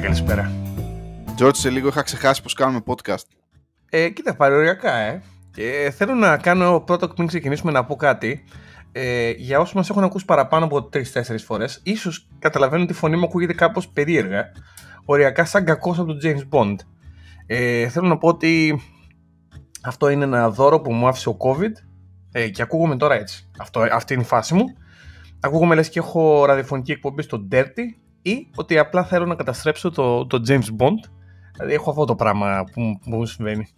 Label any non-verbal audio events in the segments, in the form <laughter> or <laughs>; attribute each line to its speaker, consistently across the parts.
Speaker 1: Πάλι καλησπέρα.
Speaker 2: George, σε λίγο είχα ξεχάσει πως κάνουμε podcast.
Speaker 1: Ε, κοίτα, παροριακά, ε. Και θέλω να κάνω πρώτο πριν ξεκινήσουμε να πω κάτι. Ε, για όσους μας έχουν ακούσει παραπάνω από 3-4 φορές, ίσως καταλαβαίνουν ότι η φωνή μου ακούγεται κάπως περίεργα. Οριακά σαν κακός από τον James Bond. Ε, θέλω να πω ότι αυτό είναι ένα δώρο που μου άφησε ο COVID ε, και ακούγομαι τώρα έτσι. Αυτό, αυτή είναι η φάση μου. Ακούγομαι λες και έχω ραδιοφωνική εκπομπή στο Dirty ή ότι απλά θέλω να καταστρέψω το, το James Bond. Δηλαδή έχω αυτό το πράγμα που, που μου συμβαίνει.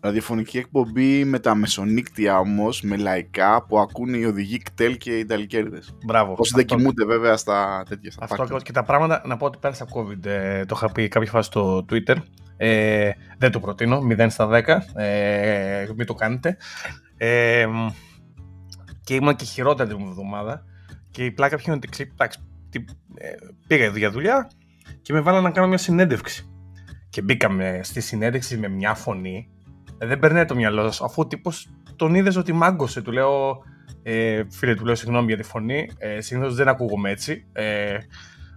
Speaker 2: Ραδιοφωνική εκπομπή με τα μεσονύκτια όμως, με λαϊκά που ακούνε οι οδηγοί κτέλ και οι ταλικέρδε.
Speaker 1: Μπράβο.
Speaker 2: Όσοι δεν κοιμούνται βέβαια στα τέτοια στα
Speaker 1: Αυτό
Speaker 2: πάρκια.
Speaker 1: και τα πράγματα, να πω ότι πέρασα COVID. Ε, το είχα πει κάποια φάση στο Twitter. Ε, δεν το προτείνω, 0 στα 10. Ε, μην το κάνετε. Ε, και ήμουν και χειρότερη την εβδομάδα. Και η πλάκα ποια είναι ότι ξύ- εντάξει, τι- ε, πήγα για δουλειά και με βάλανε να κάνω μια συνέντευξη. Και μπήκαμε στη συνέντευξη με μια φωνή. Ε, δεν περνάει το μυαλό σας, αφού ο τύπος τον είδες ότι μάγκωσε. Του λέω, ε, φίλε, του λέω συγγνώμη για τη φωνή. Ε, Συνήθως δεν ακούγομαι έτσι. Ε,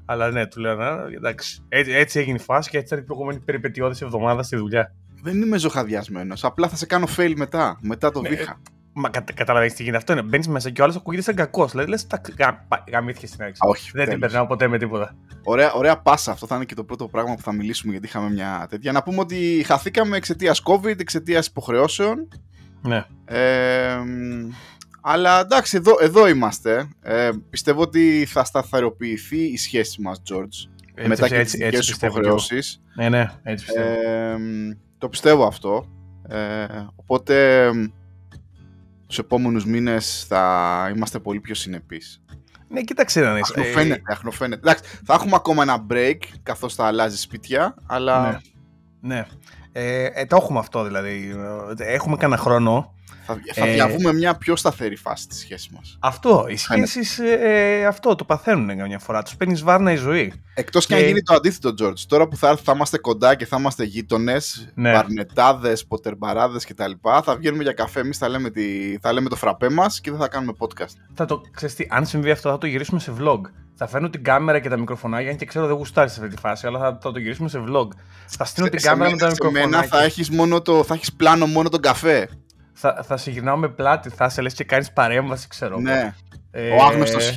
Speaker 1: αλλά ναι, του λέω, να, εντάξει. Έτσι, έτσι έγινε η φάση και έτσι ήταν η προηγούμενη περιπετειώδης εβδομάδα στη δουλειά.
Speaker 2: Δεν είμαι ζωχαδιασμένος. Απλά θα σε κάνω fail μετά. Μετά το
Speaker 1: Ναι,
Speaker 2: βήχα.
Speaker 1: Μα κατα, καταλαβαίνεις τι γίνεται. Αυτό είναι. Μπαίνεις μέσα και ο άλλος ακούγεται σαν κακός. Δηλαδή λες, τα γα- γαμήθηκε στην έξι.
Speaker 2: Α, όχι.
Speaker 1: Δεν την
Speaker 2: τέλος.
Speaker 1: περνάω ποτέ με τίποτα.
Speaker 2: Ωραία, ωραία πάσα. Αυτό θα είναι και το πρώτο πράγμα που θα μιλήσουμε γιατί είχαμε μια τέτοια. Να πούμε ότι χαθήκαμε εξαιτίας COVID, εξαιτίας υποχρεώσεων.
Speaker 1: Ναι.
Speaker 2: Ε, μ, αλλά εντάξει, εδώ, εδώ είμαστε. Ε, πιστεύω ότι θα σταθεροποιηθεί η σχέση μας, George.
Speaker 1: Έτσι,
Speaker 2: μετά και τις
Speaker 1: έτσι,
Speaker 2: δικές
Speaker 1: έτσι
Speaker 2: σου
Speaker 1: πιστεύω. κι εγώ.
Speaker 2: υποχρεώσεις.
Speaker 1: Ναι, ναι, έτσι πιστεύω.
Speaker 2: Ε, μ, το πιστεύω αυτό. Ε, οπότε μ, τους επόμενους μήνες θα είμαστε πολύ πιο συνεπείς.
Speaker 1: ναι, κοίταξε να δεις.
Speaker 2: Αχνοφαίνεται, αχνοφαίνεται. Εντάξει, θα έχουμε ακόμα ένα break καθώς θα αλλάζει σπίτια, αλλά
Speaker 1: Ναι. Ναι. Ε, ε, το έχουμε αυτό δηλαδή. Ε, Έχουμε κανένα χρόνο.
Speaker 2: Θα, θα
Speaker 1: Ε,
Speaker 2: διαβούμε μια πιο σταθερή φάση στη σχέσης μας.
Speaker 1: Αυτό. Οι
Speaker 2: Φαίνεται.
Speaker 1: σχέσεις ε, αυτό το παθαίνουν καμιά φορά. Τους παίρνεις βάρνα η ζωή.
Speaker 2: Εκτός και αν
Speaker 1: Και-
Speaker 2: γίνει το αντίθετο, George. Τώρα που θα, έρθει, θα είμαστε κοντά και θα είμαστε γείτονες,
Speaker 1: Ναι.
Speaker 2: παρνετάδε, ποτερμπαράδες κτλ. Θα βγαίνουμε για καφέ. Εμείς θα, λέμε τη- θα λέμε το φραπέ μας και δεν θα κάνουμε podcast.
Speaker 1: Θα το, ξέρεις τι, αν συμβεί αυτό, θα το γυρίσουμε σε vlog. Θα φέρνω την κάμερα και τα μικροφωνάκια, αν και ξέρω δεν γουστάρεις σε αυτή τη φάση, αλλά θα, θα το γυρίσουμε σε vlog. Θα στείλω την
Speaker 2: σε
Speaker 1: κάμερα με
Speaker 2: μένα,
Speaker 1: τα
Speaker 2: σε μένα
Speaker 1: μικροφωνάκια.
Speaker 2: θα έχεις μόνο το, θα έχεις πλάνο μόνο τον καφέ.
Speaker 1: Θα, θα σε γυρνάω με πλάτη, θα σε λες και κάνεις παρέμβαση, ξέρω. εγώ.
Speaker 2: ναι.
Speaker 1: Ε,
Speaker 2: Ο άγνωστος χ.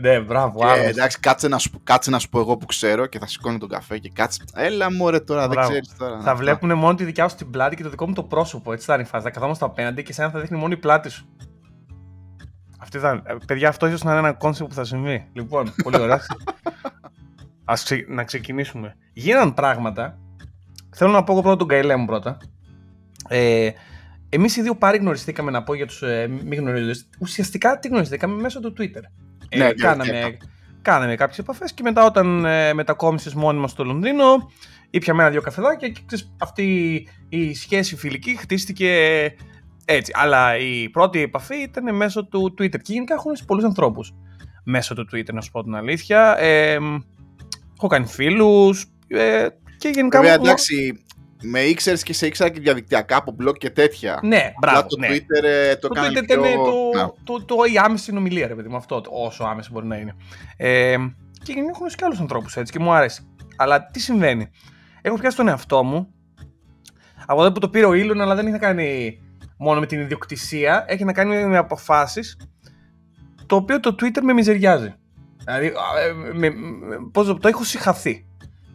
Speaker 1: Ναι, μπράβο,
Speaker 2: Και,
Speaker 1: άγνωστος.
Speaker 2: εντάξει, κάτσε να, σου, κάτσε να σου πω εγώ που ξέρω και θα σηκώνω τον καφέ και κάτσε. Έλα μωρέ τώρα,
Speaker 1: Μπράβο.
Speaker 2: δεν ξέρεις τώρα.
Speaker 1: Θα βλέπουν μόνο τη δικιά σου την πλάτη και το δικό μου το πρόσωπο. Έτσι θα είναι η φάση. Θα καθόμαστε απέναντι και εσένα θα δείχνει μόνο η πλάτη σου. Αυτή θα... ε, Παιδιά, αυτό ίσως να είναι ένα κόνσεπτ που θα συμβεί. Λοιπόν, πολύ ωραία. <laughs> Ας ξε... να ξεκινήσουμε. Γίναν πράγματα. Θέλω να πω εγώ πρώτα τον Καηλέ μου πρώτα. Ε, Εμείς οι δύο πάρει γνωριστήκαμε να πω για τους ε, μη γνωρίζοντες. Ουσιαστικά τι γνωριστήκαμε μέσω του Twitter. Ε,
Speaker 2: Ναι,
Speaker 1: κάναμε,
Speaker 2: ναι.
Speaker 1: κάναμε κάποιες επαφές και μετά όταν ε, μετακόμισες μόνιμα στο Λονδίνο, ήπιαμε ένα-δύο καφεδάκια και ξέρεις, αυτή η σχέση φιλική χτίστηκε έτσι. Αλλά η πρώτη επαφή ήταν μέσω του Twitter. Και γενικά έχω γνωρίσει πολλούς ανθρώπους μέσω του Twitter, να σου πω την αλήθεια. Ε, έχω κάνει φίλους. Ε, και γενικά.
Speaker 2: Βέβαια,
Speaker 1: μου-
Speaker 2: εντάξει, με ήξερες και σε ήξερα και διαδικτυακά από blog και τέτοια.
Speaker 1: Ναι,
Speaker 2: Απλά
Speaker 1: μπράβο.
Speaker 2: το
Speaker 1: ναι.
Speaker 2: Twitter ε, το,
Speaker 1: Το
Speaker 2: κάνει
Speaker 1: Twitter
Speaker 2: πιο...
Speaker 1: ήταν το,
Speaker 2: Ναι.
Speaker 1: το, το, η άμεση συνομιλία, ρε παιδί μου, αυτό, το- όσο άμεση μπορεί να είναι. Ε, και γενικά έχω γνωρίσει και άλλους ανθρώπους έτσι και μου αρέσει. Αλλά τι συμβαίνει; Έχω πιάσει τον εαυτό μου από τότε που το πήρε ο Ήλον, αλλά δεν έχει να κάνει μόνο με την ιδιοκτησία, έχει να κάνει με αποφάσεις. Το οποίο το Twitter με μιζεριάζει. Δηλαδή, α, ε, με, με- πώς, το- το έχω συγχαθεί.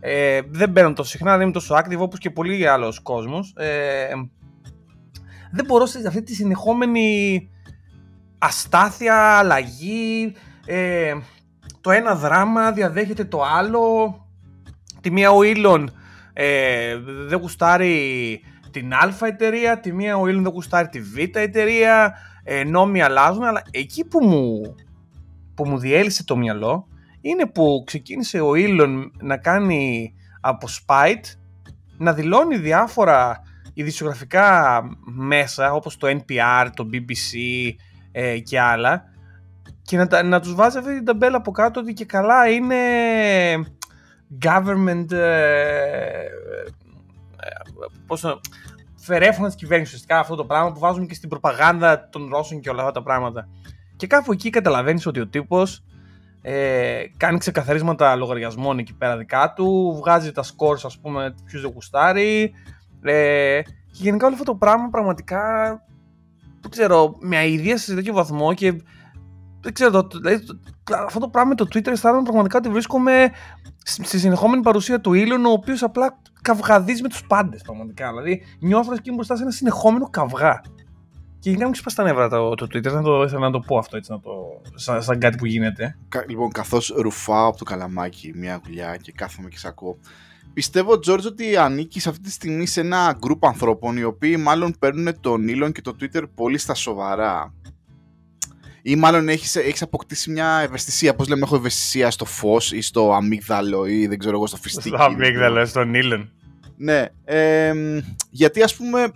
Speaker 1: Ε, δεν μπαίνω τόσο συχνά, δεν είμαι τόσο active όπως και πολλοί άλλος κόσμος. Ε, δεν μπορώ σε αυτή τη συνεχόμενη αστάθεια, αλλαγή, ε, το ένα δράμα διαδέχεται το άλλο. Τη μία ο Ήλον ε, δεν γουστάρει την α εταιρεία, τη μία ο Ήλον δεν γουστάρει τη β εταιρεία, ε, νόμοι αλλάζουν, αλλά εκεί που μου, που μου διέλυσε το μυαλό είναι που ξεκίνησε ο Ήλον να κάνει από spite, να δηλώνει διάφορα ειδησιογραφικά μέσα όπως το NPR, το BBC ε, και άλλα και να, τα- να τους βάζει αυτή την ταμπέλα από κάτω ότι και καλά είναι government ε, ε, πώς να, φερέφωνα της κυβέρνησης ουσιαστικά αυτό το πράγμα που βάζουν και στην προπαγάνδα των Ρώσων και όλα αυτά τα πράγματα. Και κάπου εκεί καταλαβαίνεις ότι ο τύπος ε, κάνει ξεκαθαρίσματα λογαριασμών εκεί πέρα δικά του, βγάζει τα scores ας πούμε ποιους δεν γουστάρει ε, και γενικά όλο αυτό το πράγμα πραγματικά δεν ξέρω, με αηδία σε τέτοιο βαθμό και δεν ξέρω, το, δηλαδή, αυτό το πράγμα με το Twitter αισθάνομαι πραγματικά ότι βρίσκομαι στη συνεχόμενη παρουσία του Ήλιον, ο οποίος απλά καυγαδίζει με τους πάντες πραγματικά. Δηλαδή, νιώθω εκεί μπροστά σε ένα συνεχόμενο καυγά. Και γενικά μου ξυπά τα νεύρα το, το Twitter, να το, ήθελα να το πω αυτό έτσι, να το, σαν, σαν κάτι που γίνεται.
Speaker 2: Λοιπόν, καθώς ρουφάω από το καλαμάκι μια γουλιά και κάθομαι και σ' ακούω, Πιστεύω, Τζόρτζ, ότι ανήκει αυτή τη στιγμή σε ένα γκρουπ ανθρώπων οι οποίοι μάλλον παίρνουν τον Elon και το Twitter πολύ στα σοβαρά. Ή μάλλον έχεις, έχεις αποκτήσει μια ευαισθησία. Πώς λέμε, έχω ευαισθησία στο φως ή στο αμύγδαλο ή δεν ξέρω εγώ στο φιστίκι.
Speaker 1: Στο αμύγδαλο, στον Elon.
Speaker 2: Ναι. Ε, γιατί ας πούμε,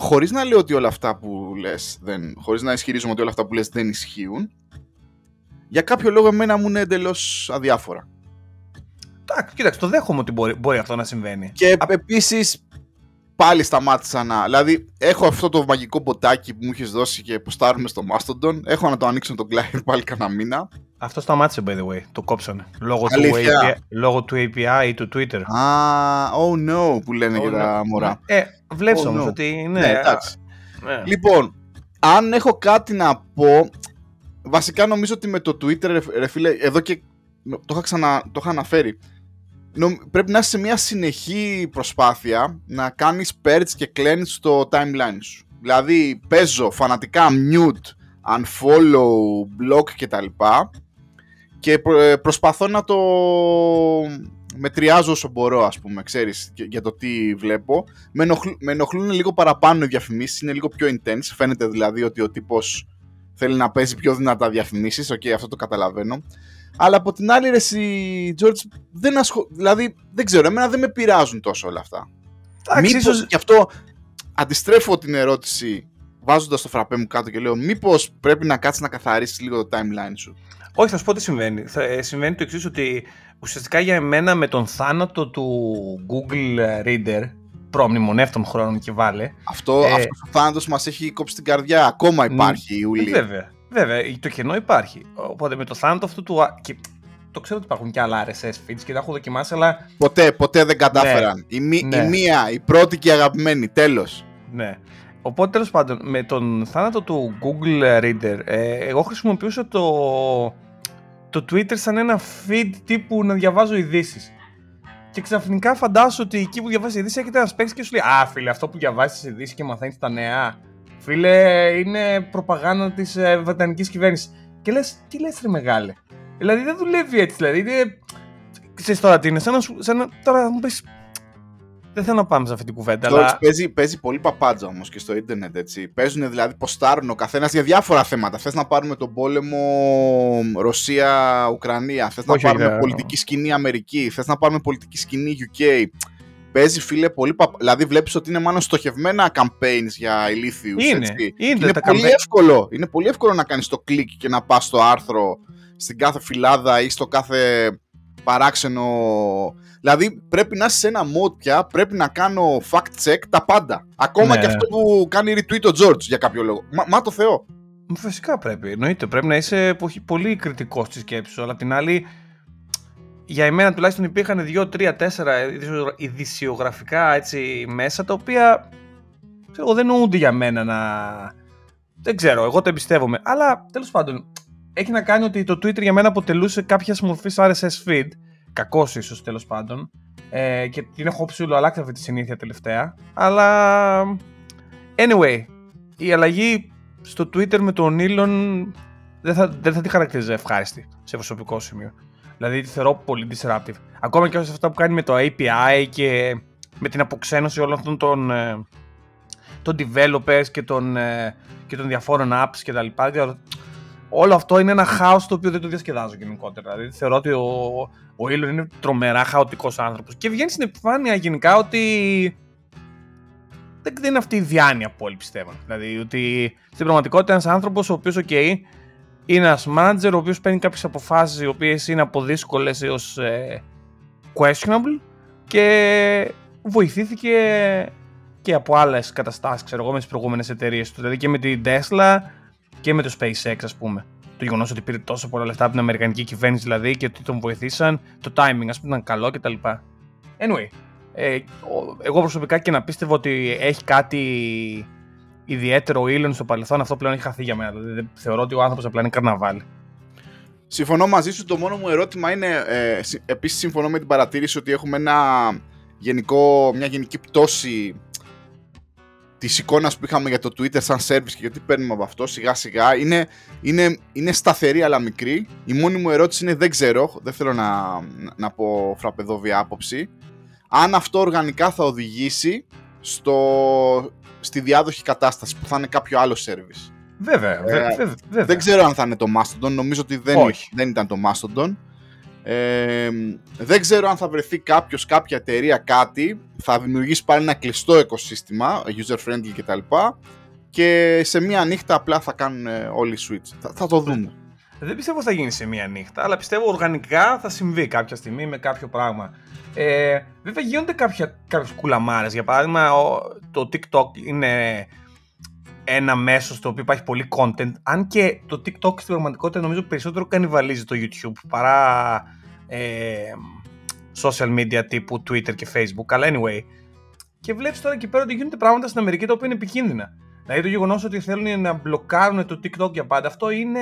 Speaker 2: χωρίς να λέω ότι όλα αυτά που λες, δεν, χωρίς να ισχυρίζομαι ότι όλα αυτά που λες δεν ισχύουν, για κάποιο λόγο εμένα μου είναι εντελώς αδιάφορα.
Speaker 1: Εντάξει, κοίταξε, το δέχομαι ότι μπορεί, μπορεί αυτό να συμβαίνει.
Speaker 2: Και Α... επίσης πάλι σταμάτησα να. Δηλαδή, έχω αυτό το μαγικό μποτάκι που μου έχεις δώσει και ποστάρουμε στο Mastodon. Έχω να το ανοίξω τον client πάλι κανένα μήνα.
Speaker 1: Αυτό σταμάτησε, by the way. Το κόψανε. Λόγω του, API, λόγω του API ή του Twitter.
Speaker 2: Α, oh no, που λένε oh, τα μωρά.
Speaker 1: Ε, βλέπει oh, όμως ότι. Ναι, ναι εντάξει.
Speaker 2: Ναι. Λοιπόν, αν έχω κάτι να πω. Βασικά νομίζω ότι με το Twitter, ρε, φίλε, εδώ και το είχα, ξανα, το είχα αναφέρει πρέπει να είσαι σε μια συνεχή προσπάθεια να κάνεις purge και cleanse στο timeline σου. Δηλαδή παίζω φανατικά mute, unfollow, block κτλ. Και ε, προσπαθώ να το μετριάζω όσο μπορώ ας πούμε, ξέρεις, για το τι βλέπω. Με, με ενοχλούν λίγο παραπάνω οι διαφημίσεις, είναι λίγο πιο intense. Φαίνεται δηλαδή ότι ο τύπος θέλει να παίζει πιο δυνατά διαφημίσεις, οκ, okay, αυτό το καταλαβαίνω. Αλλά από την άλλη, ρε, εσύ, George, δεν ασχολ... δηλαδή, δεν ξέρω, εμένα δεν με πειράζουν τόσο όλα αυτά.
Speaker 1: Εντάξει,
Speaker 2: μήπως, ίσως... γι' αυτό αντιστρέφω την ερώτηση βάζοντας το φραπέ μου κάτω και λέω μήπως πρέπει να κάτσεις να καθαρίσεις λίγο το timeline σου.
Speaker 1: Όχι, θα σου πω τι συμβαίνει. Θα, ε, συμβαίνει το εξής ότι ουσιαστικά για εμένα με τον θάνατο του Google Reader προμνημονεύτων χρόνων και βάλε.
Speaker 2: Αυτό, ε, αυτός ο θάνατος μας έχει κόψει την καρδιά. Ακόμα υπάρχει η Ουλή.
Speaker 1: Βέβαια. Βέβαια, το κενό υπάρχει. Οπότε με το θάνατο αυτού του. Και το ξέρω ότι υπάρχουν και άλλα RSS feeds και τα έχω δοκιμάσει, αλλά.
Speaker 2: Ποτέ, ποτέ δεν κατάφεραν. Ναι, η, μη, ναι. η μία, η πρώτη και η αγαπημένη. Τέλος.
Speaker 1: Ναι. Οπότε τέλος πάντων, με τον θάνατο του Google Reader, ε, εγώ χρησιμοποιούσα το, το Twitter σαν ένα feed τύπου να διαβάζω ειδήσεις. Και ξαφνικά φαντάσου ότι εκεί που διαβάζεις ειδήσεις έχετε ένας παίξει και σου λέει Α, φίλε, αυτό που διαβάζεις ειδήσεις και μαθαίνεις τα νέα Φίλε, είναι προπαγάνδα της ε, Βρετανικής κυβέρνησης. Και λες, τι λες, ρε μεγάλε. Δηλαδή δεν δουλεύει έτσι. Δηλαδή είναι. Ξέρεις τώρα τι είναι, σαν να, σου, σαν να τώρα μου πεις. Δεν θέλω να πάμε σε αυτή την κουβέντα. αλλά...
Speaker 2: παίζει, παίζει πολύ παπάντζα όμως και στο ίντερνετ έτσι. Παίζουν δηλαδή, ποστάρουν ο καθένας για διάφορα θέματα. Θες να πάρουμε τον πόλεμο Ρωσία-Ουκρανία. Θες να πάρουμε πολιτική σκηνή Αμερική. Θες να πάρουμε πολιτική σκηνή UK παίζει φίλε πολύ πα... Δηλαδή βλέπεις ότι είναι μάλλον στοχευμένα campaigns για ηλίθιους.
Speaker 1: Είναι, έτσι. είναι,
Speaker 2: είναι πολύ εύκολο. Είναι πολύ εύκολο να κάνεις το κλικ και να πας στο άρθρο στην κάθε φυλάδα ή στο κάθε παράξενο... Δηλαδή πρέπει να είσαι σε ένα mode πια, πρέπει να κάνω fact check τα πάντα. Ακόμα ναι. και αυτό που κάνει retweet ο George για κάποιο λόγο. Μα, μα το Θεό.
Speaker 1: Φυσικά πρέπει. Εννοείται. Πρέπει να είσαι πολύ κριτικό στη σκέψη σου. Αλλά την άλλη, για εμένα τουλάχιστον υπήρχαν 2, 3, 4 ειδησιογραφικά έτσι μέσα τα οποία ξέρω, δεν νοούνται για μένα να. Δεν ξέρω, εγώ το εμπιστεύομαι. Αλλά τέλος πάντων, έχει να κάνει ότι το Twitter για μένα αποτελούσε κάποιας μορφής RSS feed. Κακός ίσως τέλος πάντων. Ε, και την έχω ψηλό αλλάξει αυτή τη συνήθεια τελευταία. Αλλά. Anyway, η αλλαγή στο Twitter με τον Elon δεν θα, δεν θα τη χαρακτηρίζει ευχάριστη σε προσωπικό σημείο. Δηλαδή τη θεωρώ πολύ disruptive. Ακόμα και σε αυτά που κάνει με το API και με την αποξένωση όλων αυτών των, ε, των developers και των, ε, και των διαφόρων apps και τα λοιπά. Όλο αυτό είναι ένα χάος το οποίο δεν το διασκεδάζω γενικότερα. Δηλαδή θεωρώ ότι ο, ο Elon είναι τρομερά χαοτικός άνθρωπος και βγαίνει στην επιφάνεια γενικά ότι δεν, είναι αυτή η διάνοια που όλοι πιστεύουν. Δηλαδή ότι στην πραγματικότητα ένας άνθρωπος ο οποίος, OK, είναι ένας manager ο οποίος παίρνει κάποιες αποφάσεις οι οποίες είναι από δύσκολες έως ε, questionable και βοηθήθηκε και από άλλες καταστάσεις, ξέρω εγώ, με τις προηγούμενες εταιρείες του. Δηλαδή και με την Tesla και με το SpaceX, ας πούμε. το γεγονός ότι πήρε τόσο πολλά λεφτά από την Αμερικανική κυβέρνηση δηλαδή και ότι τον βοηθήσαν, το timing ας πούμε ήταν καλό κτλ. Anyway, ε, εγώ προσωπικά και να πίστευω ότι έχει κάτι ιδιαίτερο ήλιο στο παρελθόν, αυτό πλέον έχει χαθεί για μένα. Δηλαδή, θεωρώ ότι ο άνθρωπος απλά είναι καρναβάλι.
Speaker 2: Συμφωνώ μαζί σου. Το μόνο μου ερώτημα είναι. Ε, Επίσης, συμφωνώ με την παρατήρηση ότι έχουμε ένα γενικό, μια γενική πτώση της εικόνας που είχαμε για το Twitter σαν service και γιατί παίρνουμε από αυτό σιγά σιγά. Είναι, είναι, είναι σταθερή αλλά μικρή. Η μόνη μου ερώτηση είναι δεν ξέρω, δεν θέλω να, να πω φραπεδόβια άποψη. Αν αυτό οργανικά θα οδηγήσει στο, στη διάδοχη κατάσταση που θα είναι κάποιο άλλο service.
Speaker 1: Βέβαια, ε, βέβαια,
Speaker 2: Δεν ξέρω αν θα είναι το Mastodon, νομίζω ότι δεν, δεν ήταν το Mastodon. Ε, δεν ξέρω αν θα βρεθεί κάποιος, κάποια εταιρεία, κάτι, θα δημιουργήσει πάλι ένα κλειστό οικοσύστημα, user friendly κτλ. Και σε μία νύχτα απλά θα κάνουν όλοι switch. Θα, θα το δούμε.
Speaker 1: Δεν πιστεύω θα γίνει σε μία νύχτα, αλλά πιστεύω οργανικά θα συμβεί κάποια στιγμή με κάποιο πράγμα. Ε, βέβαια γίνονται κάποια, κάποιες κουλαμάρες. Για παράδειγμα, το TikTok είναι ένα μέσο στο οποίο υπάρχει πολύ content. Αν και το TikTok στην πραγματικότητα νομίζω περισσότερο κανιβαλίζει το YouTube παρά ε, social media τύπου Twitter και Facebook. Αλλά anyway. Και βλέπεις τώρα εκεί πέρα ότι γίνονται πράγματα στην Αμερική τα οποία είναι επικίνδυνα. Δηλαδή το γεγονός ότι θέλουν να μπλοκάρουν το TikTok για πάντα, αυτό είναι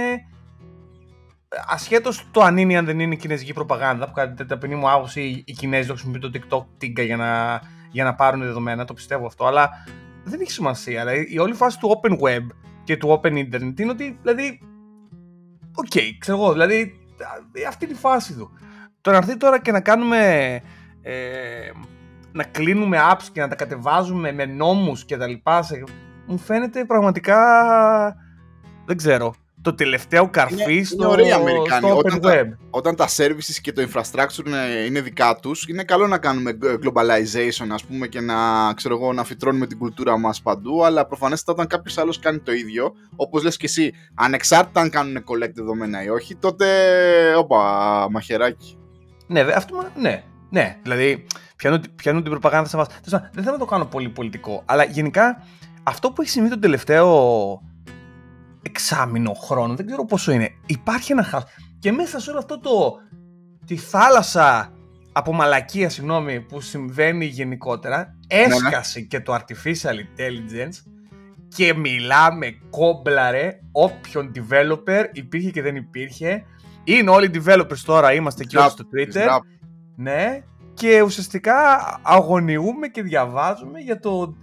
Speaker 1: ασχέτως το αν είναι ή αν δεν είναι κινέζικη προπαγάνδα, που κατά την ταπεινή μου άποψη οι Κινέζοι το χρησιμοποιούν το TikTok τίγκα για να, για να πάρουν δεδομένα, το πιστεύω αυτό, αλλά δεν έχει σημασία. Δηλαδή, η όλη φάση του open web και του open internet είναι ότι, δηλαδή, οκ, okay, ξέρω εγώ, δηλαδή, αυτή είναι η φάση του. Το να έρθει τώρα και να κάνουμε, ε, να κλείνουμε apps και να τα κατεβάζουμε με νόμους και τα λοιπά, μου φαίνεται πραγματικά, δεν ξέρω, το τελευταίο καρφί είναι, στο, είναι στο open
Speaker 2: όταν
Speaker 1: web.
Speaker 2: Τα, όταν τα services και το infrastructure είναι, είναι δικά τους, είναι καλό να κάνουμε globalization ας πούμε και να, ξέρω εγώ, να φυτρώνουμε την κουλτούρα μας παντού, αλλά προφανέστατα όταν κάποιος άλλος κάνει το ίδιο, όπως λες και εσύ, ανεξάρτητα αν κάνουν collect δεδομένα ή όχι, τότε, όπα, μαχαιράκι.
Speaker 1: Ναι, αυτό, ναι, ναι, δηλαδή πιάνουν, πιάνουν την προπαγάνδα σε μας. Δεν θέλω να το κάνω πολύ πολιτικό, αλλά γενικά αυτό που έχει συμβεί τον τελευταίο εξάμηνο χρόνο, δεν ξέρω πόσο είναι. Υπάρχει ένα χάος. Και μέσα σε όλο αυτό το. τη θάλασσα από μαλακία, συγγνώμη, που συμβαίνει γενικότερα, έσκασε και το artificial intelligence και μιλάμε κόμπλαρε όποιον developer υπήρχε και δεν υπήρχε. Είναι όλοι developers τώρα, είμαστε και όλοι στο Twitter. Ναι, και ουσιαστικά αγωνιούμε και διαβάζουμε για το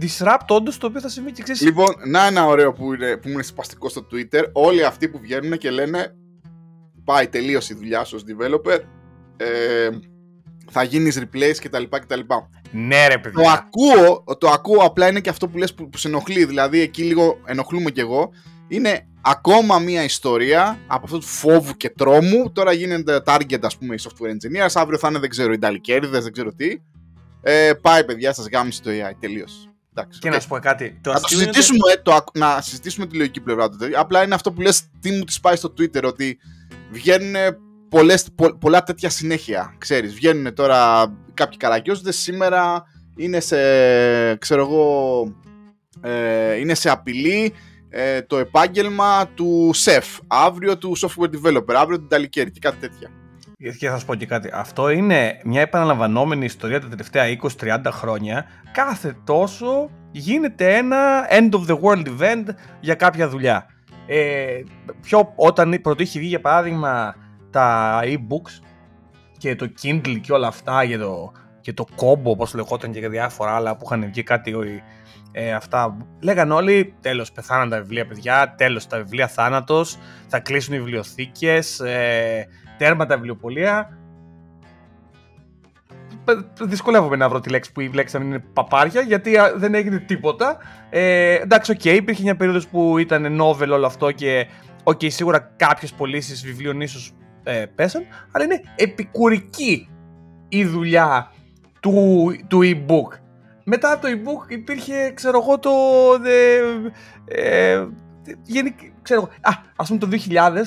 Speaker 1: disrupt όντως το οποίο θα συμβεί και ξέρεις.
Speaker 2: Λοιπόν, να ένα ωραίο που είναι, που είναι σπαστικό στο Twitter. Όλοι αυτοί που βγαίνουν και λένε πάει τελείωσε η δουλειά σου ως developer. Ε, θα γίνεις replace κτλ. κτλ.
Speaker 1: Ναι, ρε παιδιά.
Speaker 2: Το ακούω, το ακούω απλά είναι και αυτό που λες που, που σε ενοχλεί. Δηλαδή εκεί λίγο ενοχλούμε κι εγώ. Είναι ακόμα μια ιστορία από αυτό του φόβου και τρόμου. Τώρα γίνεται target, ας πούμε, οι software engineers. Αύριο θα είναι, δεν ξέρω, οι δεν ξέρω τι. Ε, πάει, παιδιά, σας γάμισε το AI. Τελείωσε.
Speaker 1: Εντάξει, και okay. να σου πω κάτι.
Speaker 2: Το να, το συζητήσουμε, ε, το, να συζητήσουμε τη λογική πλευρά του. Απλά είναι αυτό που λες τι μου της πάει στο Twitter ότι βγαίνουν πολλές, πο, πολλά τέτοια συνέχεια. Ξέρεις, βγαίνουν τώρα κάποιοι καραγκιόζοντες σήμερα είναι σε, ξέρω εγώ, ε, είναι σε απειλή ε, το επάγγελμα του σεφ, αύριο του software developer, αύριο του ταλικέρι και κάτι τέτοια.
Speaker 1: Και θα σα πω και κάτι. Αυτό είναι μια επαναλαμβανόμενη ιστορία τα τελευταία 20-30 χρόνια. Κάθε τόσο γίνεται ένα end of the world event για κάποια δουλειά. Ε, πιο, όταν πρώτο είχε βγει για παράδειγμα τα e-books και το Kindle και όλα αυτά για το, και το Kobo όπως λεγόταν και για διάφορα άλλα που είχαν βγει κάτι ε, αυτά λέγαν όλοι τέλος πεθάναν τα βιβλία παιδιά, τέλος τα βιβλία θάνατος, θα κλείσουν οι βιβλιοθήκες, ε, τέρμα τα βιβλιοπολία. Δυσκολεύομαι να βρω τη λέξη που η λέξη να είναι παπάρια, γιατί δεν έγινε τίποτα. Ε, εντάξει, οκ, okay, υπήρχε μια περίοδος που ήταν novel όλο αυτό και οκ, okay, σίγουρα κάποιες πωλήσεις βιβλίων ίσως ε, πέσαν, αλλά είναι επικουρική η δουλειά του, του e-book. Μετά από το e-book υπήρχε, ξέρω εγώ, το... Ε, ε, ξέρω εγώ, α, ας πούμε το 2000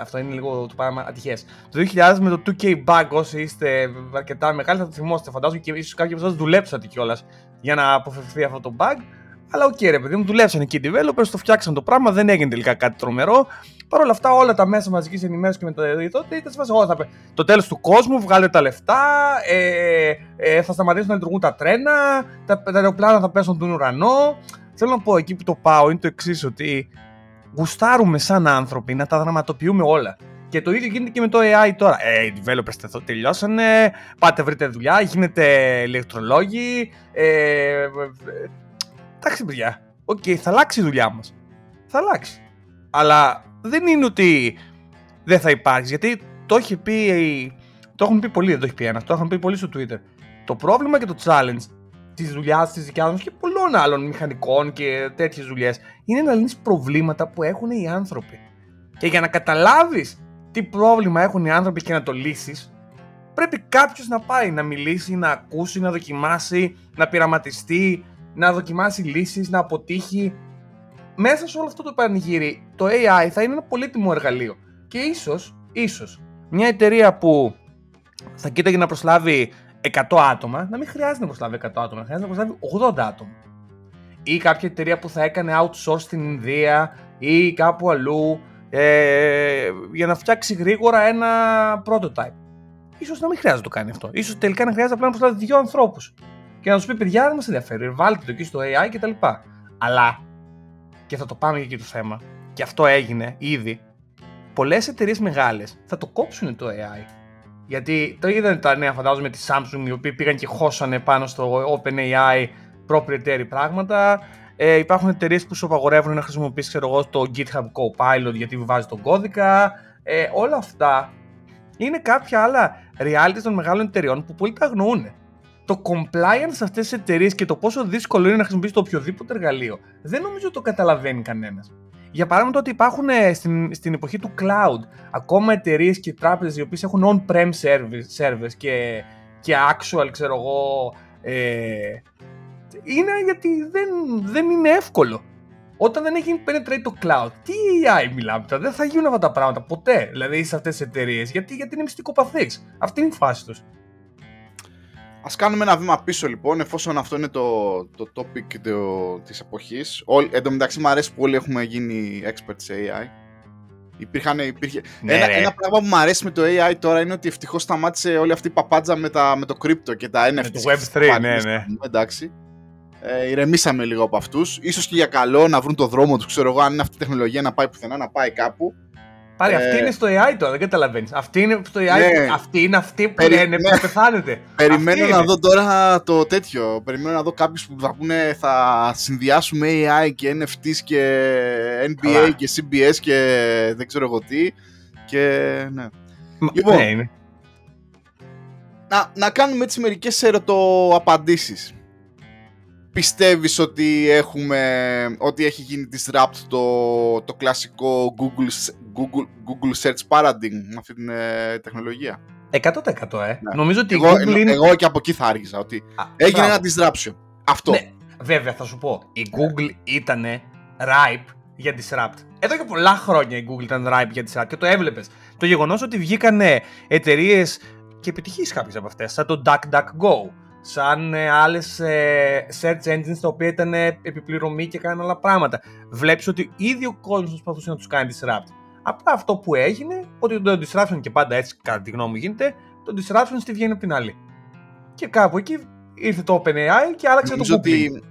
Speaker 1: αυτό είναι λίγο το πράγμα ατυχές. Το 2000 με το 2K bug, όσοι είστε αρκετά μεγάλοι, θα το θυμόσαστε. Φαντάζομαι και ίσως κάποιοι από εσάς δουλέψατε κιόλας για να αποφευθεί αυτό το bug. Αλλά οκ, okay, ρε παιδί μου, δουλέψαν εκεί οι developers, το φτιάξαν το πράγμα, δεν έγινε τελικά κάτι τρομερό. Παρ' όλα αυτά, όλα τα μέσα μαζικής ενημέρωσης και με το τότε ήταν σε θα το τέλος του κόσμου, βγάλε τα λεφτά, ε, ε, θα σταματήσουν να λειτουργούν τα τρένα, τα, τα αεροπλάνα θα πέσουν τον ουρανό. Θέλω να πω εκεί που το πάω είναι το εξής, ότι γουστάρουμε σαν άνθρωποι να τα δραματοποιούμε όλα. Και το ίδιο γίνεται και με το AI τώρα. Ε, οι developers τελειώσανε, πάτε βρείτε δουλειά, γίνετε ηλεκτρολόγοι. Ε, εντάξει, παιδιά. Οκ, okay, θα αλλάξει η δουλειά μας. Θα αλλάξει. Αλλά δεν είναι ότι δεν θα υπάρξει. Γιατί το έχει πει. Το έχουν πει πολλοί, δεν το έχει πει ένας. Το έχουν πει πολλοί στο Twitter. Το πρόβλημα και το challenge της δουλειάς της δικιάς μας και πολλών άλλων μηχανικών και τέτοιες δουλειές είναι να λύνεις προβλήματα που έχουν οι άνθρωποι. Και για να καταλάβεις τι πρόβλημα έχουν οι άνθρωποι και να το λύσεις, πρέπει κάποιος να πάει να μιλήσει, να ακούσει, να δοκιμάσει, να πειραματιστεί, να δοκιμάσει λύσεις, να αποτύχει. Μέσα σε όλο αυτό το πανηγύρι, το AI θα είναι ένα πολύτιμο εργαλείο. Και ίσως, ίσως, μια εταιρεία που θα κοίταγε να προσλάβει 100 άτομα, να μην χρειάζεται να προσλάβει 100 άτομα, να χρειάζεται να προσλάβει 80 άτομα. Ή κάποια εταιρεία που θα έκανε outsource στην Ινδία ή κάπου αλλού ε, για να φτιάξει γρήγορα ένα prototype. Ίσως να μην χρειάζεται να το κάνει αυτό. Ίσως τελικά να χρειάζεται απλά να προσλάβει δύο ανθρώπους και να του πει: Παιδιά, δεν μας ενδιαφέρει, βάλτε το εκεί στο AI κτλ. Αλλά, και θα το πάμε και εκεί το θέμα, και αυτό έγινε ήδη, πολλές εταιρείες μεγάλες θα το κόψουν το AI. Γιατί το είδαν τα νέα, φαντάζομαι, τη Samsung, οι οποίοι πήγαν και χώσανε πάνω στο OpenAI proprietary πράγματα. Ε, υπάρχουν εταιρείες που σου απαγορεύουν να χρησιμοποιήσεις ξέρω εγώ, το GitHub Copilot γιατί βάζει τον κώδικα. Ε, όλα αυτά είναι κάποια άλλα reality των μεγάλων εταιρεών που πολλοί τα αγνοούν το compliance σε αυτές τις εταιρείες και το πόσο δύσκολο είναι να χρησιμοποιήσει το οποιοδήποτε εργαλείο, δεν νομίζω ότι το καταλαβαίνει κανένας. Για παράδειγμα, το ότι υπάρχουν ε, στην, στην εποχή του cloud ακόμα εταιρείες και τράπεζες οι οποίες έχουν on-prem servers και, και actual, ξέρω εγώ. Ε, είναι γιατί δεν, δεν είναι εύκολο. Όταν δεν έχει penetrate το cloud, τι AI μιλάμε τώρα, δεν θα γίνουν αυτά τα πράγματα ποτέ. Δηλαδή σε αυτές τις εταιρείες, γιατί, γιατί είναι μυστικοπαθής. Αυτή είναι η φάση τους.
Speaker 2: Α κάνουμε ένα βήμα πίσω λοιπόν, εφόσον αυτό είναι το, το topic το, της εποχής. εν τω μεταξύ μου αρέσει που όλοι έχουμε γίνει experts σε AI. Υπήρχαν, υπήρχε... Ναι, ένα, ένα πράγμα που μου αρέσει με το AI τώρα είναι ότι ευτυχώς σταμάτησε όλη αυτή η παπάντζα με, τα, με το crypto και τα NFT. Με
Speaker 1: το Web3, ναι, ναι.
Speaker 2: Εντάξει. Ε, ηρεμήσαμε λίγο από αυτούς. σω και για καλό να βρουν το δρόμο τους. Ξέρω εγώ, αν είναι αυτή η τεχνολογία να πάει πουθενά, να πάει κάπου.
Speaker 1: Πάρε, αυτή ε, είναι στο AI τώρα, δεν καταλαβαίνεις. Αυτή είναι στο AI. Ναι. Αυτή είναι αυτή που Περι... λένε που θα πεθάνετε.
Speaker 2: Περιμένω να δω τώρα το τέτοιο. Περιμένω να δω κάποιους που θα πούνε θα συνδυάσουμε AI και NFTs και NBA και CBS και δεν ξέρω εγώ τι. Και ναι. Λοιπόν, ναι, είναι. Να, να κάνουμε έτσι μερικές ερωτοαπαντήσεις πιστεύεις ότι έχουμε ότι έχει γίνει disrupt το, το κλασικό Google, Google, Google Search Paradigm με αυτή την ε, τεχνολογία.
Speaker 1: 100% ε. Ναι. Νομίζω ότι
Speaker 2: εγώ, Google είναι... εγώ και από εκεί θα άργησα ότι Α, έγινε ένα disruption. Αυτό. Ναι,
Speaker 1: βέβαια θα σου πω. Η Google ήταν ripe για disrupt. Εδώ και πολλά χρόνια η Google ήταν ripe για disrupt και το έβλεπες. Το γεγονός ότι βγήκαν εταιρείες και επιτυχείς κάποιες από αυτές, σαν το DuckDuckGo, σαν ε, άλλες ε, search engines τα οποία ήταν ε, επιπληρωμή και κάνουν άλλα πράγματα. Βλέπεις ότι ήδη ο κόσμος προσπαθούσε να τους κάνει disrupt. Απλά αυτό που έγινε, ότι το disruption και πάντα έτσι κατά τη γνώμη μου γίνεται, το disruption στη βγαίνει από την άλλη. Και κάπου εκεί ήρθε το OpenAI και άλλαξε Νομίζω το Google. ότι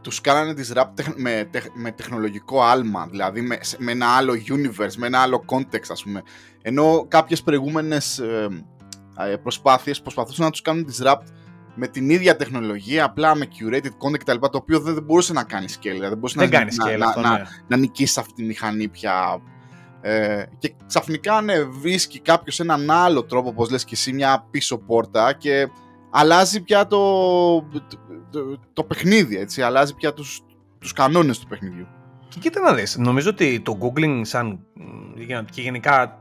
Speaker 2: τους κάνανε disrupt με, με τεχνολογικό άλμα, δηλαδή με, με ένα άλλο universe, με ένα άλλο context ας πούμε. Ενώ κάποιες προηγούμενες ε, προσπάθειες προσπαθούσαν να τους κάνουν disrupt με την ίδια τεχνολογία, απλά με curated content κτλ. Το οποίο δεν, μπορούσε να κάνει scale. Δηλαδή δεν μπορούσε
Speaker 1: δεν
Speaker 2: να,
Speaker 1: κάνει scale,
Speaker 2: να,
Speaker 1: αυτό,
Speaker 2: να,
Speaker 1: ναι.
Speaker 2: να, νικήσει αυτή τη μηχανή πια. Ε, και ξαφνικά ναι, βρίσκει κάποιος έναν άλλο τρόπο, όπως λες και εσύ, μια πίσω πόρτα και αλλάζει πια το, το, το, παιχνίδι, έτσι, αλλάζει πια τους, τους κανόνες του παιχνιδιού.
Speaker 1: Και κοίτα να δεις, νομίζω ότι το googling σαν και γενικά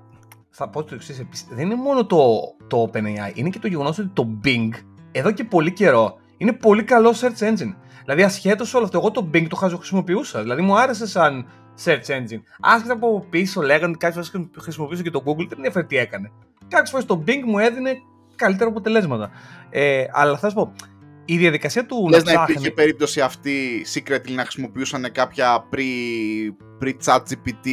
Speaker 1: θα πω το εξής. Δεν είναι μόνο το, το OpenAI, είναι και το γεγονός ότι το Bing εδώ και πολύ καιρό είναι πολύ καλό search engine. Δηλαδή, ασχέτως όλο αυτό, εγώ το Bing το χρησιμοποιούσα. Δηλαδή, μου άρεσε σαν search engine. Άσχετα από πίσω λέγανε ότι κάποιες φορές χρησιμοποιούσα και το Google, δεν ενδιαφέρει τι έκανε. Κάποιες φορές το Bing μου έδινε καλύτερα αποτελέσματα. Ε, αλλά θα σου πω, η διαδικασία του
Speaker 2: Λες
Speaker 1: να
Speaker 2: να
Speaker 1: ψάχνει...
Speaker 2: υπήρχε περίπτωση αυτή secretly να χρησιμοποιούσαν κάποια pre, pre-chat GPT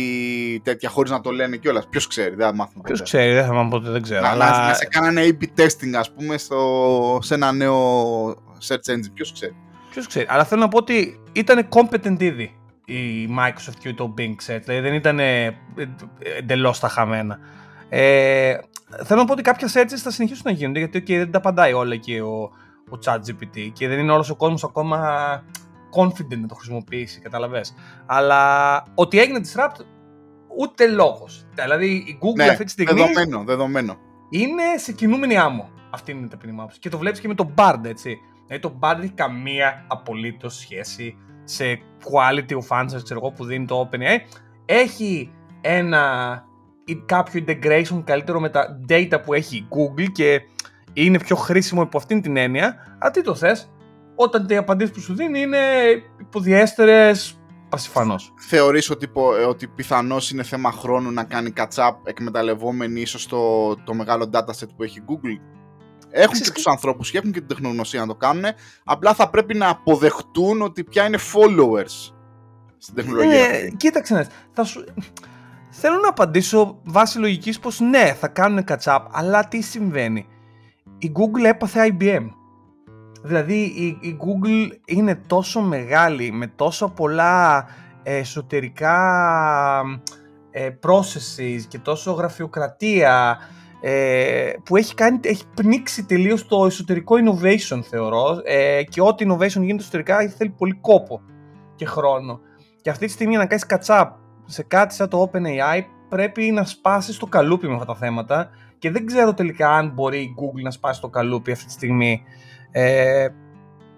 Speaker 2: τέτοια χωρίς να το λένε κιόλας; Ποιος ξέρει, δεν θα μάθουμε.
Speaker 1: Ποιος
Speaker 2: ποτέ.
Speaker 1: ξέρει, δεν θα μάθω ποτέ, δεν ξέρω.
Speaker 2: Να,
Speaker 1: αλλά...
Speaker 2: να, να σε κάνανε A-B testing, ας πούμε, στο, σε ένα νέο search engine. Ποιος ξέρει;
Speaker 1: Ποιος ξέρει. Αλλά θέλω να πω ότι ήταν competent ήδη η Microsoft και το Bing Search. Δηλαδή δεν ήταν εντελώς τα χαμένα. Ε, θέλω να πω ότι κάποια searches θα συνεχίσουν να γίνονται γιατί okay, δεν τα απαντάει όλα και ο, ο ChatGPT και δεν είναι όλος ο κόσμος ακόμα confident να το χρησιμοποιήσει, καταλαβες. Αλλά ότι έγινε disrupt ούτε λόγος. Δηλαδή η Google
Speaker 2: Ναι,
Speaker 1: αυτή τη στιγμή
Speaker 2: δεδομένο, δεδομένο.
Speaker 1: είναι σε κινούμενη άμμο. Αυτή είναι η ταπεινή μου άποψη. Και το βλέπεις και με τον Bard, έτσι. Δηλαδή το Bard δεν έχει καμία απολύτως σχέση σε quality of answers, ξέρω εγώ, που δίνει το OpenAI. Έχει ένα ή κάποιο integration καλύτερο με τα data που έχει η Google και είναι πιο χρήσιμο υπό αυτήν την έννοια. Αλλά τι το θες, όταν οι απαντήσεις που σου δίνει είναι υποδιέστερες πασιφανώς.
Speaker 2: Θεωρείς ότι, πο- ε, ότι πιθανώς είναι θέμα χρόνου να κάνει catch-up εκμεταλλευόμενοι ίσως το, το μεγάλο dataset που έχει η Google; Έχουν
Speaker 1: Ξέρεις
Speaker 2: και
Speaker 1: τι-
Speaker 2: τους ανθρώπους και έχουν και την τεχνογνωσία να το κάνουν. Απλά θα πρέπει να αποδεχτούν ότι πια είναι followers στην τεχνολογία.
Speaker 1: Ναι,
Speaker 2: αυτή.
Speaker 1: κοίταξε να δεις. θα σου... Θέλω να απαντήσω βάσει λογικής πως ναι, θα κάνουν catch-up, αλλά τι συμβαίνει; Η Google έπαθε IBM. Δηλαδή η, η Google είναι τόσο μεγάλη, με τόσο πολλά ε, εσωτερικά ε, processes και τόσο γραφειοκρατία ε, που έχει, κάνει, έχει πνίξει τελείως το εσωτερικό innovation θεωρώ ε, και ό,τι innovation γίνεται εσωτερικά θέλει πολύ κόπο και χρόνο. Και αυτή τη στιγμή να κάνεις catch up σε κάτι σαν το OpenAI πρέπει να σπάσεις το καλούπι με αυτά τα θέματα και δεν ξέρω τελικά αν μπορεί η Google να σπάσει το καλούπι αυτή τη στιγμή. Ε,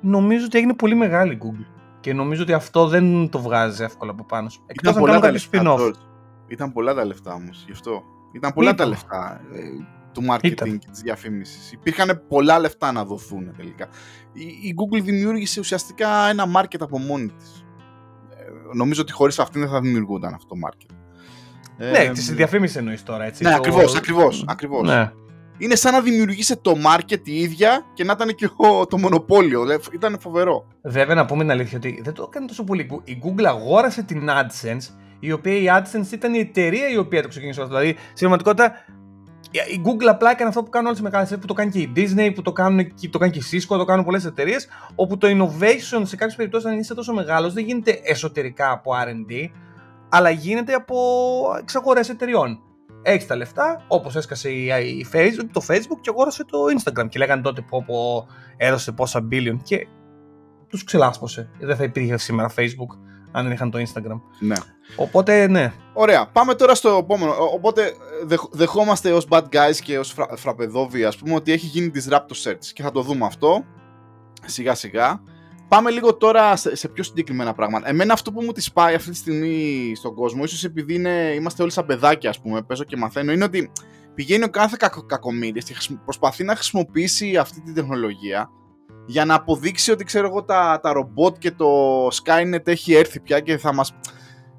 Speaker 1: νομίζω ότι έγινε πολύ μεγάλη η Google και νομίζω ότι αυτό δεν το βγάζει εύκολα από πάνω σου. Εκτός
Speaker 2: Ήταν
Speaker 1: να
Speaker 2: πολλά
Speaker 1: κάνω
Speaker 2: τα
Speaker 1: κάποιο
Speaker 2: λεφτά,
Speaker 1: spin-off.
Speaker 2: George. Ήταν πολλά τα λεφτά όμως, γι' αυτό. Ήταν πολλά
Speaker 1: Ήταν.
Speaker 2: τα λεφτά ε, του marketing
Speaker 1: Ήταν.
Speaker 2: και της διαφήμισης. Υπήρχαν πολλά λεφτά να δοθούν τελικά. Η, η Google δημιούργησε ουσιαστικά ένα market από μόνη της. Ε, νομίζω ότι χωρίς αυτήν δεν θα δημιουργούνταν αυτό το market.
Speaker 1: Ναι,
Speaker 2: Ε,
Speaker 1: της διαφήμισης εννοείς τώρα, έτσι.
Speaker 2: Ναι,
Speaker 1: το-
Speaker 2: ακριβώς, ακριβώς, ακριβώς.
Speaker 1: Ναι.
Speaker 2: Είναι σαν να δημιουργήσει το market η ίδια και να ήταν και ο- το μονοπόλιο. Δηλαδή, Ήταν φοβερό.
Speaker 1: Βέβαια, να πούμε την αλήθεια ότι δεν το έκανε τόσο πολύ. η Goo- Η Google αγόρασε την AdSense, η οποία η AdSense ήταν η εταιρεία η οποία το ξεκίνησε αυτό. Δηλαδή, στην πραγματικότητα, η Google απλά έκανε αυτό που κάνουν όλες οι μεγάλες εταιρείες, που το κάνει και η Disney, που το, κάνουν, και- το κάνει και η Cisco, το κάνουν πολλές εταιρείες, όπου το innovation σε κάποιες περιπτώσεις, αν είσαι τόσο μεγάλος, δεν γίνεται εσωτερικά από RD, αλλά γίνεται από εξαγορές εταιριών. Έχεις τα λεφτά, όπως έσκασε η, η Facebook, το Facebook και αγόρασε το Instagram. Και λέγανε τότε πω, πω έδωσε πόσα billion και τους ξελάσπωσε. Δεν θα υπήρχε σήμερα Facebook αν δεν είχαν το Instagram.
Speaker 2: Ναι.
Speaker 1: Οπότε ναι.
Speaker 2: Ωραία. Πάμε τώρα στο επόμενο. Ο- Οπότε δεχ- δεχόμαστε ως bad guys και ως φρα, φραπεδόβοι ας πούμε ότι έχει γίνει disrupt search και θα το δούμε αυτό σιγά σιγά. Πάμε λίγο τώρα σε, σε πιο συγκεκριμένα πράγματα. Εμένα αυτό που μου τη πάει αυτή τη στιγμή στον κόσμο, ίσως επειδή είναι, είμαστε όλοι σαν παιδάκια ας πούμε, παίζω και μαθαίνω, είναι ότι πηγαίνει ο κάθε κακο, κακομύρης και χρησιμο- προσπαθεί να χρησιμοποιήσει αυτή τη τεχνολογία για να αποδείξει ότι ξέρω εγώ τα, τα ρομπότ και το Skynet έχει έρθει πια και θα μας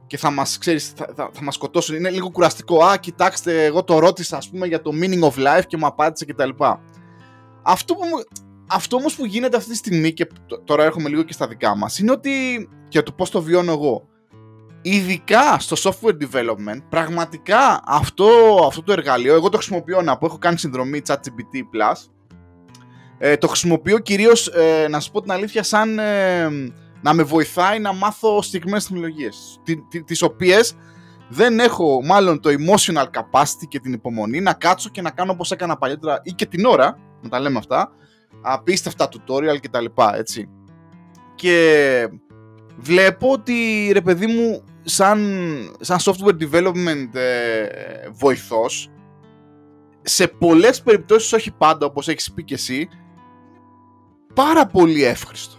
Speaker 2: και θα μας, ξέρεις, θα, θα, θα μας σκοτώσουν. Είναι λίγο κουραστικό. Α, κοιτάξτε, εγώ το ρώτησα, ας πούμε, για το meaning of life και μου απάντησε κτλ. Αυτό, που, μου- αυτό όμως που γίνεται αυτή τη στιγμή και τ- τώρα έρχομαι λίγο και στα δικά μας, είναι ότι, και το πώς το βιώνω εγώ, ειδικά στο software development, πραγματικά αυτό, αυτό το εργαλείο, εγώ το χρησιμοποιώ να πω, έχω κάνει συνδρομή ChatGPT+, ε, το χρησιμοποιώ κυρίως, ε, να σας πω την αλήθεια, σαν ε, να με βοηθάει να μάθω συγκεκριμένες τεχνολογίες, τι- τι- τις οποίες δεν έχω μάλλον το emotional capacity και την υπομονή να κάτσω και να κάνω όπως έκανα παλιότερα ή και την ώρα, να τα λέμε αυτά, απίστευτα tutorial και τα λοιπά, έτσι. Και βλέπω ότι, ρε παιδί μου, σαν, σαν software development ε, βοηθός, σε πολλές περιπτώσεις, όχι πάντα όπως έχεις πει και εσύ, πάρα πολύ εύχριστο.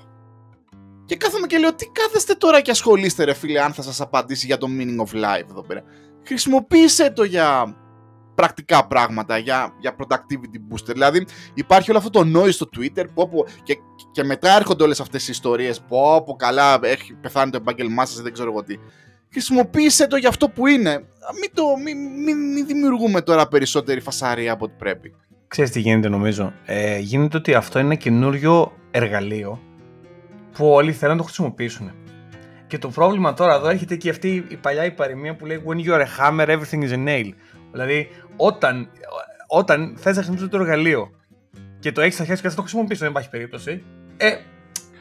Speaker 2: Και κάθομαι και λέω, τι κάθεστε τώρα και ασχολείστε ρε φίλε αν θα σας απαντήσει για το meaning of life εδώ πέρα. Χρησιμοποίησέ το για πρακτικά πράγματα, για, για productivity booster. Δηλαδή υπάρχει όλο αυτό το noise στο Twitter που, όπου, και, και μετά έρχονται όλες αυτές οι ιστορίες που όπου καλά έχει πεθάνει το επάγγελμά σας δεν ξέρω εγώ τι. Χρησιμοποίησέ το για αυτό που είναι. Μην, το, μην, μην, μην δημιουργούμε τώρα περισσότερη φασαρία από ό,τι πρέπει.
Speaker 1: Ξέρεις τι γίνεται νομίζω. Ε, γίνεται ότι αυτό είναι ένα καινούριο εργαλείο που όλοι θέλουν να το χρησιμοποιήσουν. Και το πρόβλημα τώρα εδώ έρχεται και αυτή η παλιά η παροιμία που λέει When you're a hammer, everything is a nail. Δηλαδή, όταν, όταν θες να χρησιμοποιήσεις το εργαλείο και το έχεις στα χέρια και θα το χρησιμοποιήσεις, δεν υπάρχει περίπτωση. Ε,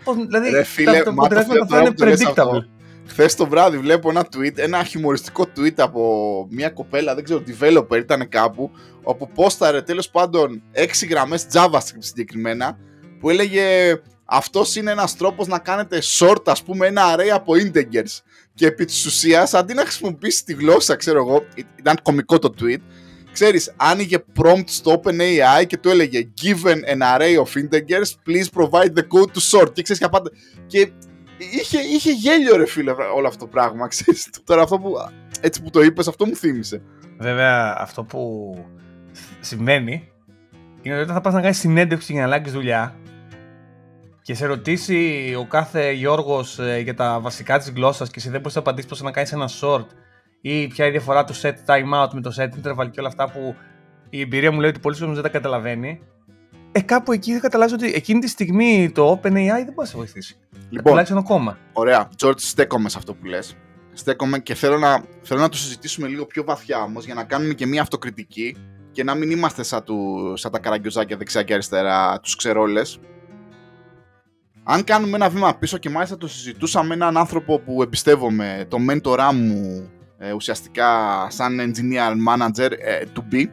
Speaker 1: πώς, δηλαδή,
Speaker 2: Ρε φίλε,
Speaker 1: τα
Speaker 2: μα το
Speaker 1: αποτελέσματα θα
Speaker 2: τώρα
Speaker 1: είναι
Speaker 2: που το λες αυτό.
Speaker 1: predictable.
Speaker 2: Χθες το βράδυ βλέπω ένα tweet, ένα χιουμοριστικό tweet από μια κοπέλα, δεν ξέρω, developer ήταν κάπου, όπου πόσταρε τέλος πάντων 6 γραμμές JavaScript συγκεκριμένα, που έλεγε αυτός είναι ένας τρόπος να κάνετε short, ας πούμε, ένα array από integers. Και επί της ουσίας, αντί να χρησιμοποιήσεις τη γλώσσα, ξέρω εγώ, ήταν κωμικό το tweet, ξέρεις, άνοιγε prompt στο OpenAI και του έλεγε Given an array of integers, please provide the code to sort. Και ξέρεις, και απάντα... Και είχε, είχε γέλιο ρε φίλε όλο αυτό το πράγμα, ξέρεις. Τώρα αυτό που, έτσι που το είπες, αυτό μου θύμισε.
Speaker 1: Βέβαια, αυτό που σημαίνει είναι ότι όταν θα πας να κάνεις συνέντευξη για να αλλάξεις δουλειά και σε ρωτήσει ο κάθε Γιώργος ε, για τα βασικά της γλώσσας και εσύ δεν μπορείς να απαντήσεις πώς να κάνεις ένα short ή ποια είναι η διαφορά του set time out με το set interval και όλα αυτά που η εμπειρία μου λέει ότι πολλοί κόσμος δεν τα καταλαβαίνει ε, κάπου εκεί θα καταλάβεις ότι εκείνη τη στιγμή το OpenAI δεν μπορεί να σε βοηθήσει.
Speaker 2: Λοιπόν,
Speaker 1: Τουλάχιστον ακόμα.
Speaker 2: Ωραία, George, στέκομαι σε αυτό που λες. Στέκομαι και θέλω να, θέλω να το συζητήσουμε λίγο πιο βαθιά όμως για να κάνουμε και μια αυτοκριτική και να μην είμαστε σαν, του, σαν τα καραγκιόζάκια δεξιά και αριστερά, τους ξερόλες. Αν κάνουμε ένα βήμα πίσω και μάλιστα το συζητούσα με έναν άνθρωπο που εμπιστεύομαι, το μέντορά μου ε, ουσιαστικά σαν engineer manager ε, to be,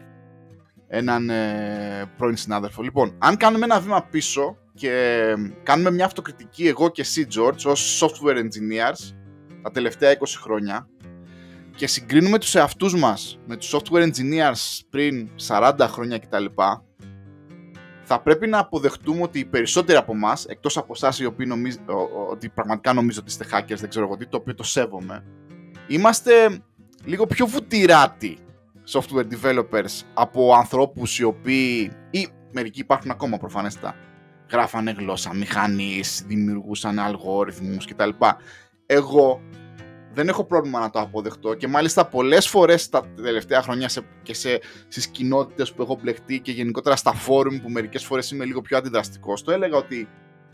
Speaker 2: έναν ε, πρώην συνάδελφο. Λοιπόν, αν κάνουμε ένα βήμα πίσω και κάνουμε μια αυτοκριτική εγώ και εσύ George ως software engineers τα τελευταία 20 χρόνια και συγκρίνουμε τους εαυτούς μας με τους software engineers πριν 40 χρόνια κτλ θα πρέπει να αποδεχτούμε ότι οι περισσότεροι από εμάς, εκτός από εσάς οι οποίοι νομίζ, ο- ο- ότι πραγματικά νομίζω ότι είστε hackers, δεν ξέρω εγώ τι, το οποίο το σέβομαι, είμαστε λίγο πιο βουτυράτοι software developers από ανθρώπους οι οποίοι, ή μερικοί υπάρχουν ακόμα προφανέστα, γράφανε γλώσσα μηχανής, δημιουργούσαν αλγόριθμους κτλ. Εγώ δεν έχω πρόβλημα να το αποδεχτώ και μάλιστα πολλές φορές τα τελευταία χρόνια σε, και σε, στις κοινότητες που έχω μπλεχτεί και γενικότερα στα φόρουμ που μερικές φορές είμαι λίγο πιο αντιδραστικός το έλεγα ότι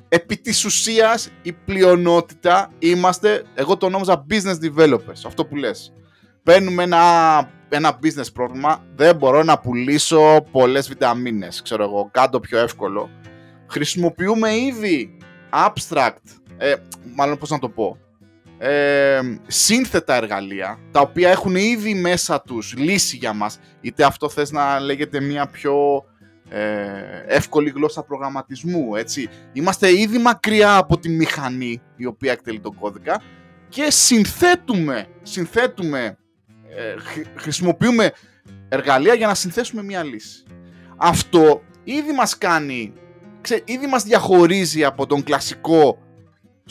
Speaker 2: επί της ουσίας η πλειονότητα είμαστε, εγώ το ονόμαζα business developers, αυτό που λες. Παίρνουμε ένα, ένα business πρόβλημα, δεν μπορώ να πουλήσω πολλές βιταμίνες, ξέρω εγώ, κάτω πιο εύκολο. Χρησιμοποιούμε ήδη abstract, ε, μάλλον πώς να το πω, ε, σύνθετα εργαλεία, τα οποία έχουν ήδη μέσα τους λύση για μας, είτε αυτό θες να λέγεται μια πιο ε, εύκολη γλώσσα προγραμματισμού, έτσι. Είμαστε ήδη μακριά από τη μηχανή η οποία εκτελεί τον κώδικα και συνθέτουμε, συνθέτουμε, ε, χρη- χρησιμοποιούμε εργαλεία για να συνθέσουμε μια λύση. Αυτό ήδη μας κάνει, ξέ, ήδη μας διαχωρίζει από τον κλασικό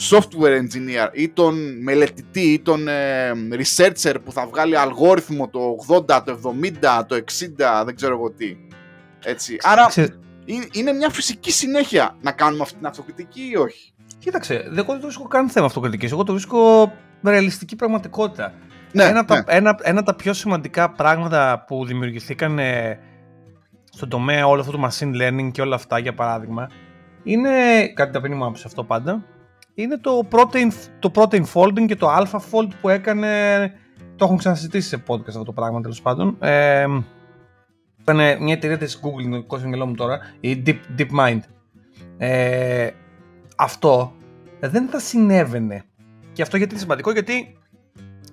Speaker 2: software engineer ή τον μελετητή ή τον ε, researcher που θα βγάλει αλγόριθμο το 80, το 70, το 60, δεν ξέρω εγώ τι. Έτσι. Άρα
Speaker 1: Ξέ-
Speaker 2: είναι- είναι μια φυσική συνέχεια να κάνουμε αυτή την αυτοκριτική ή όχι;
Speaker 1: Κοίταξε, εγώ δεν το βρίσκω καν θέμα αυτοκριτικής. Εγώ το βρίσκω ρεαλιστική πραγματικότητα.
Speaker 2: Ναι,
Speaker 1: ένα, από
Speaker 2: ναι.
Speaker 1: τα, ένα, ένα από τα πιο σημαντικά πράγματα που δημιουργηθήκαν ε, στον τομέα όλο αυτό του machine learning και όλα αυτά, για παράδειγμα, είναι, κάτι ταπεινή μου άποψη αυτό πάντα, είναι το protein, το protein folding και το alpha fold που έκανε, το έχουν ξανασυζητήσει σε podcast αυτό το πράγμα τέλος πάντων. Ε, ήταν μια εταιρεία της Google, είναι το μυαλό μου τώρα, η Deep, DeepMind. Ε, αυτό δεν θα συνέβαινε. Και αυτό γιατί είναι σημαντικό, γιατί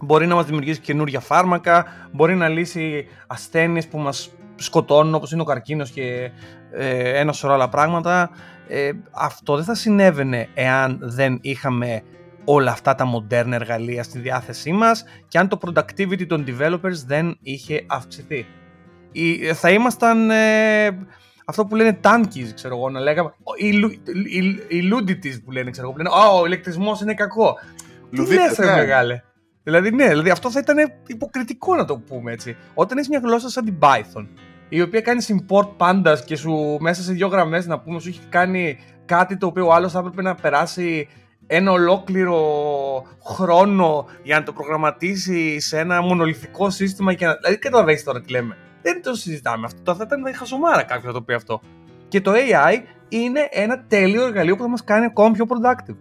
Speaker 1: μπορεί να μας δημιουργήσει καινούργια φάρμακα, μπορεί να λύσει ασθένειες που μας σκοτώνουν όπως είναι ο καρκίνος και ε, ένα σωρό άλλα πράγματα. Ε, αυτό δεν θα συνέβαινε εάν δεν είχαμε όλα αυτά τα μοντέρνα εργαλεία στη διάθεσή μας και αν το productivity των developers δεν είχε αυξηθεί. Ή, ε, θα ήμασταν ε, αυτό που λένε tankies, ξέρω εγώ, να λέγαμε, ο- οι, λου- οι, οι ludities που λένε, ξέρω εγώ, που λένε, «Ω, ο ηλεκτρισμός είναι κακό». Τι
Speaker 2: Λουδίτες,
Speaker 1: λες, ρε
Speaker 2: ναι.
Speaker 1: μεγάλε; Δηλαδή, ναι, δηλαδή αυτό θα ήταν υποκριτικό να το πούμε έτσι. Όταν έχεις μια γλώσσα σαν την Python, η οποία κάνει import pandas και σου μέσα σε δύο γραμμές να πούμε σου έχει κάνει κάτι το οποίο ο άλλος θα έπρεπε να περάσει ένα ολόκληρο χρόνο για να το προγραμματίσει σε ένα μονολυθικό σύστημα και να... Δηλαδή καταλαβαίνεις τώρα τι λέμε. Δεν το συζητάμε αυτό. Θα ήταν χασομάρα κάποιος να το πει αυτό. Και το AI είναι ένα τέλειο εργαλείο που θα μας κάνει ακόμα πιο productive.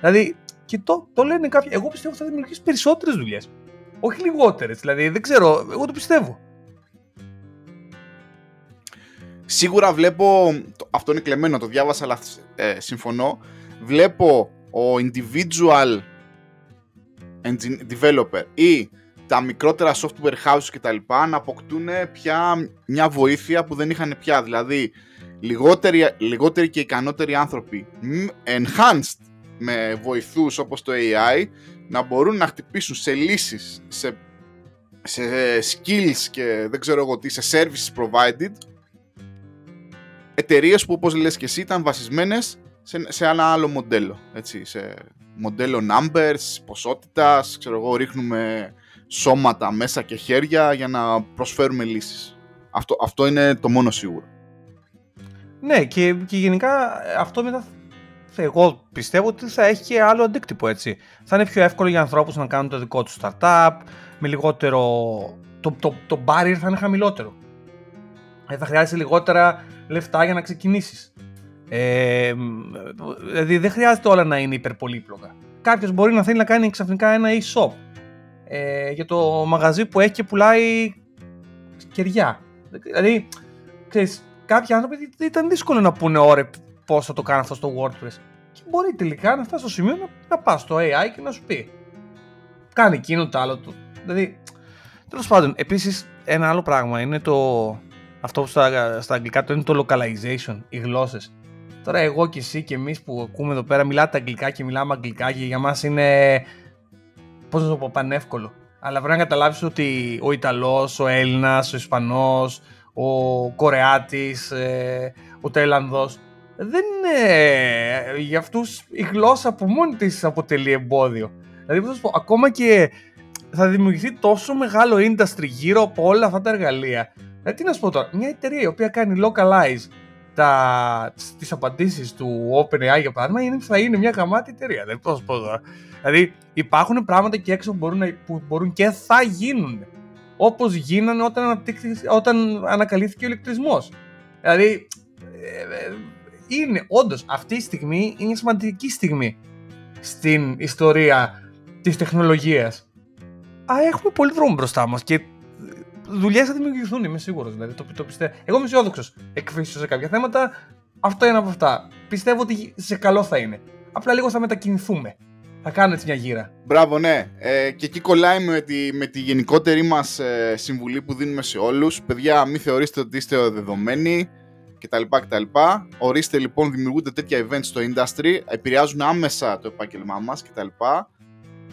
Speaker 1: Δηλαδή, και το, το λένε κάποιοι. Εγώ πιστεύω ότι θα δημιουργήσει περισσότερες δουλειές. Όχι λιγότερες. Δηλαδή, δεν ξέρω. Εγώ το πιστεύω.
Speaker 2: Σίγουρα βλέπω. Αυτό είναι κλεμμένο, το διάβασα, αλλά ε, συμφωνώ. Βλέπω ο individual developer ή τα μικρότερα software houses και τα λοιπά να αποκτούν πια μια βοήθεια που δεν είχαν πια. Δηλαδή, λιγότεροι, λιγότεροι και ικανότεροι άνθρωποι enhanced με βοηθούς όπως το AI να μπορούν να χτυπήσουν σε λύσεις, σε, σε skills και δεν ξέρω εγώ τι, σε services provided εταιρείες που όπως λες και εσύ ήταν βασισμένες σε, σε ένα άλλο μοντέλο, έτσι, σε μοντέλο numbers, ποσότητας, ξέρω εγώ, ρίχνουμε σώματα μέσα και χέρια για να προσφέρουμε λύσεις. Αυτό, αυτό είναι το μόνο σίγουρο.
Speaker 1: Ναι, και, και γενικά αυτό μετά εγώ πιστεύω ότι θα έχει και άλλο αντίκτυπο έτσι. Θα είναι πιο εύκολο για ανθρώπους να κάνουν το δικό τους startup, με λιγότερο... Το, το, το barrier θα είναι χαμηλότερο. Ε, θα χρειάζεσαι λιγότερα λεφτά για να ξεκινήσεις. Ε, δηλαδή δεν χρειάζεται όλα να είναι υπερπολύπλοκα. Κάποιος μπορεί να θέλει να κάνει ξαφνικά ένα e-shop ε, για το μαγαζί που έχει και πουλάει κεριά. Δηλαδή, ξέρεις, κάποιοι άνθρωποι ήταν δύσκολο να πούνε ωραία πώς θα το κάνω αυτό στο WordPress. Και μπορεί τελικά να φτάσει στο σημείο να, να πας στο AI και να σου πει. Κάνει εκείνο το άλλο του. Δηλαδή, τέλος πάντων, επίσης ένα άλλο πράγμα είναι το. Αυτό που στα, στα αγγλικά το είναι το localization, οι γλώσσες. Τώρα εγώ και εσύ και εμείς που ακούμε εδώ πέρα μιλάτε αγγλικά και μιλάμε αγγλικά και για μας είναι. Πώς να το πω, πανεύκολο. Αλλά πρέπει να καταλάβεις ότι ο Ιταλός, ο Έλληνας, ο Ισπανός, ο Κορεάτης, ε, ο Ταϊλανδός δεν είναι για αυτούς η γλώσσα που μόνη της αποτελεί εμπόδιο. Δηλαδή, πώς πω, ακόμα και θα δημιουργηθεί τόσο μεγάλο industry γύρω από όλα αυτά τα εργαλεία. Δηλαδή, τι να σου πω τώρα, μια εταιρεία η οποία κάνει localize τα, τις απαντήσεις του OpenAI για παράδειγμα είναι, θα είναι μια γαμάτη εταιρεία. Δεν πώς πω τώρα. Δηλαδή υπάρχουν πράγματα και έξω που μπορούν, που μπορούν και θα γίνουν. Όπως γίνανε όταν, όταν ανακαλύφθηκε ο ηλεκτρισμός. Δηλαδή ε, ε, είναι όντως αυτή η στιγμή είναι σημαντική στιγμή στην ιστορία της τεχνολογίας. Α, έχουμε πολύ δρόμο μπροστά μας και δουλειές θα δημιουργηθούν, είμαι σίγουρος. Δηλαδή, το, το πιστεύω. Εγώ είμαι αισιόδοξος εκφύσεω σε κάποια θέματα. Αυτό είναι από αυτά. Πιστεύω ότι σε καλό θα είναι. Απλά λίγο θα μετακινηθούμε. Θα κάνω έτσι μια γύρα.
Speaker 2: Μπράβο, ναι. Ε, και εκεί κολλάει με τη, με τη γενικότερη μας ε, συμβουλή που δίνουμε σε όλους. Παιδιά, μην θεωρήσετε ότι είστε δεδομένοι κτλ. κτλ. Ορίστε λοιπόν, δημιουργούνται τέτοια events στο industry, επηρεάζουν άμεσα το επάγγελμά μας κτλ.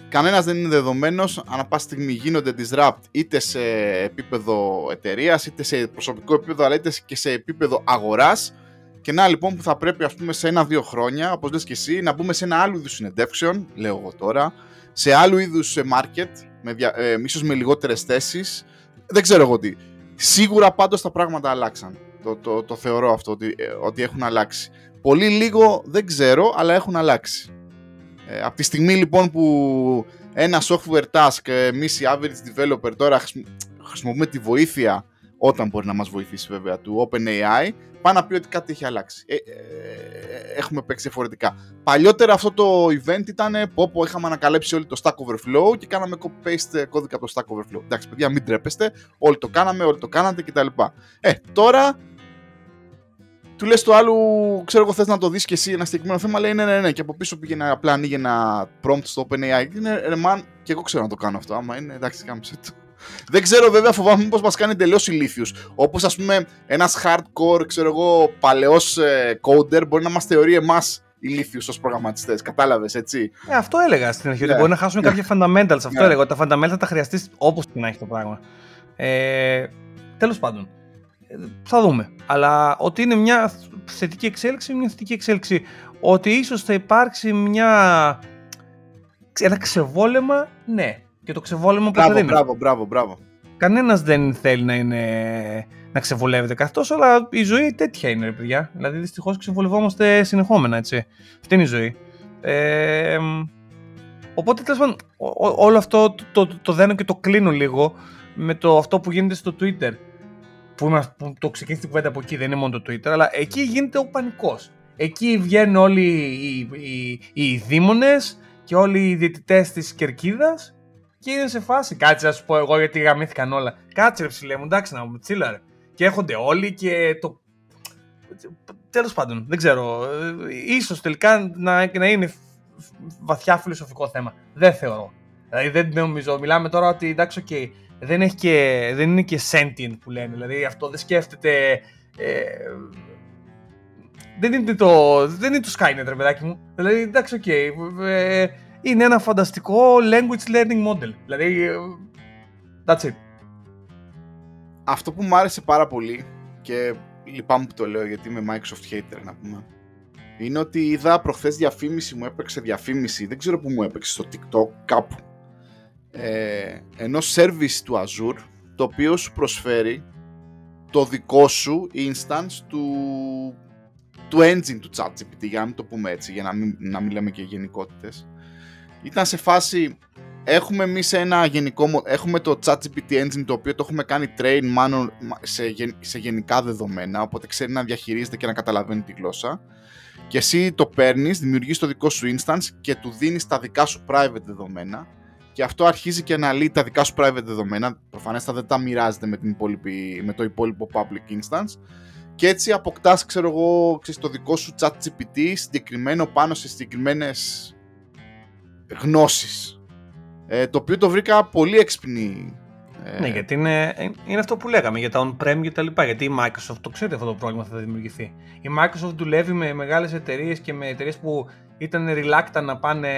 Speaker 2: Κανένας δεν είναι δεδομένος, ανά πάση στιγμή γίνονται disrupt είτε σε επίπεδο εταιρείας, είτε σε προσωπικό επίπεδο, αλλά είτε και σε επίπεδο αγοράς. Και να λοιπόν που θα πρέπει ας πούμε σε ένα-δύο χρόνια, όπως λες και εσύ, να μπούμε σε ένα άλλο είδους συνεντεύξεων, λέω εγώ τώρα, σε άλλου είδους market, με, ε, ίσως με λιγότερες θέσεις, δεν ξέρω εγώ τι. Σίγουρα πάντως τα πράγματα αλλάξαν. Το, το, το θεωρώ αυτό ότι, ε, ότι έχουν αλλάξει. Πολύ λίγο δεν ξέρω, αλλά έχουν αλλάξει. Ε, από τη στιγμή λοιπόν που ένα software task, εμεί οι average developer τώρα χρησιμοποιούμε τη βοήθεια όταν μπορεί να μας βοηθήσει βέβαια του OpenAI, πάει να πει ότι κάτι έχει αλλάξει. Ε, ε, έχουμε παίξει διαφορετικά. Παλιότερα αυτό το event ήταν που όπου είχαμε ανακαλύψει όλοι το Stack Overflow και κάναμε copy-paste κώδικα από το Stack Overflow. Εντάξει παιδιά μην τρέπεστε, όλοι το κάναμε, όλοι το κάνατε κτλ. Ε, τώρα του λες το άλλο, ξέρω εγώ, θες να το δεις και εσύ ένα συγκεκριμένο θέμα, λέει ναι, ναι, ναι. Και από πίσω πήγαινε απλά ανοίγει ένα prompt στο OpenAI. Είναι ρε, man, και εγώ ξέρω να το κάνω αυτό. Άμα είναι, εντάξει, κάμψε το. Δεν ξέρω βέβαια, φοβάμαι μήπως μας κάνει τελείω ηλίθιους. Όπως ας πούμε ένας hardcore, ξέρω εγώ, παλαιός ε, coder μπορεί να μας θεωρεί εμάς ηλίθιους ως προγραμματιστές. Κατάλαβες, έτσι;
Speaker 1: Ε, αυτό έλεγα στην αρχή. Yeah. Ότι ναι. μπορεί να χάσουμε yeah. κάποια fundamentals. Αυτό yeah. Ναι. έλεγα. Ότι τα fundamentals θα τα χρειαστείς όπως και να έχει το πράγμα. Ε, Τέλος πάντων θα δούμε. Αλλά ότι είναι μια θετική εξέλιξη, μια θετική εξέλιξη. Ότι ίσως θα υπάρξει μια... ένα ξεβόλεμα, ναι. Και το ξεβόλεμα
Speaker 2: μπράβο, δεν μπράβο, μπράβο, μπράβο.
Speaker 1: Κανένας δεν θέλει να είναι να ξεβολεύεται καθώς, αλλά η ζωή τέτοια είναι, ρε παιδιά. Δηλαδή, δυστυχώς ξεβολευόμαστε συνεχόμενα, έτσι. Αυτή είναι η ζωή. Ε, οπότε, τέλος πάντων, όλο αυτό το, το, το, το δένω και το κλείνω λίγο με το αυτό που γίνεται στο Twitter που, είμαστε, που το ξεκίνησε την κουβέντα από εκεί, δεν είναι μόνο το Twitter, αλλά εκεί γίνεται ο πανικός. Εκεί βγαίνουν όλοι οι, οι, οι, δήμονες και όλοι οι διαιτητές της Κερκίδας και είναι σε φάση. Κάτσε να σου πω εγώ γιατί γαμήθηκαν όλα. Κάτσε ρε ψηλέ μου, εντάξει να μου τσίλαρε. Και έρχονται όλοι και το... Τέλος πάντων, δεν ξέρω. Ίσως τελικά να, να είναι βαθιά φιλοσοφικό θέμα. Δεν θεωρώ. Δηλαδή δεν νομίζω. Μιλάμε τώρα ότι εντάξει, okay, δεν, έχει και, δεν είναι και sentient που λένε. Δηλαδή αυτό δεν σκέφτεται. Ε, δεν είναι το, δεν είναι το Skynet, ρε παιδάκι μου. Δηλαδή εντάξει, okay, ε, είναι ένα φανταστικό language learning model. Δηλαδή, ε, that's it.
Speaker 2: Αυτό που μου άρεσε πάρα πολύ και λυπάμαι που το λέω γιατί είμαι Microsoft hater να πούμε είναι ότι είδα προχθές διαφήμιση, μου έπαιξε διαφήμιση, δεν ξέρω που μου έπαιξε, στο TikTok κάπου ε, ενός service του Azure το οποίο σου προσφέρει το δικό σου instance του, του engine του ChatGPT για να μην το πούμε έτσι, για να μην, να μην λέμε και γενικότητες. Ήταν σε φάση έχουμε εμείς ένα γενικό έχουμε το ChatGPT engine το οποίο το έχουμε κάνει train μάλλον σε, σε γενικά δεδομένα οπότε ξέρει να διαχειρίζεται και να καταλαβαίνει τη γλώσσα. Και εσύ το παίρνεις, δημιουργείς το δικό σου instance και του δίνεις τα δικά σου private δεδομένα και αυτό αρχίζει και αναλύει τα δικά σου private δεδομένα. Προφανέστατα δεν τα μοιράζεται με, την με το υπόλοιπο public instance. Και έτσι αποκτάς, ξέρω εγώ, ξέρεις, το δικό σου chat GPT συγκεκριμένο πάνω σε συγκεκριμένες γνώσεις. Ε, το οποίο το βρήκα πολύ έξυπνη
Speaker 1: ναι, γιατί είναι, είναι αυτό που λέγαμε για τα on-prem και τα λοιπά. Γιατί η Microsoft το ξέρετε αυτό το πρόβλημα θα δημιουργηθεί. Η Microsoft δουλεύει με μεγάλες εταιρείες και με εταιρείες που ήταν reluctant να πάνε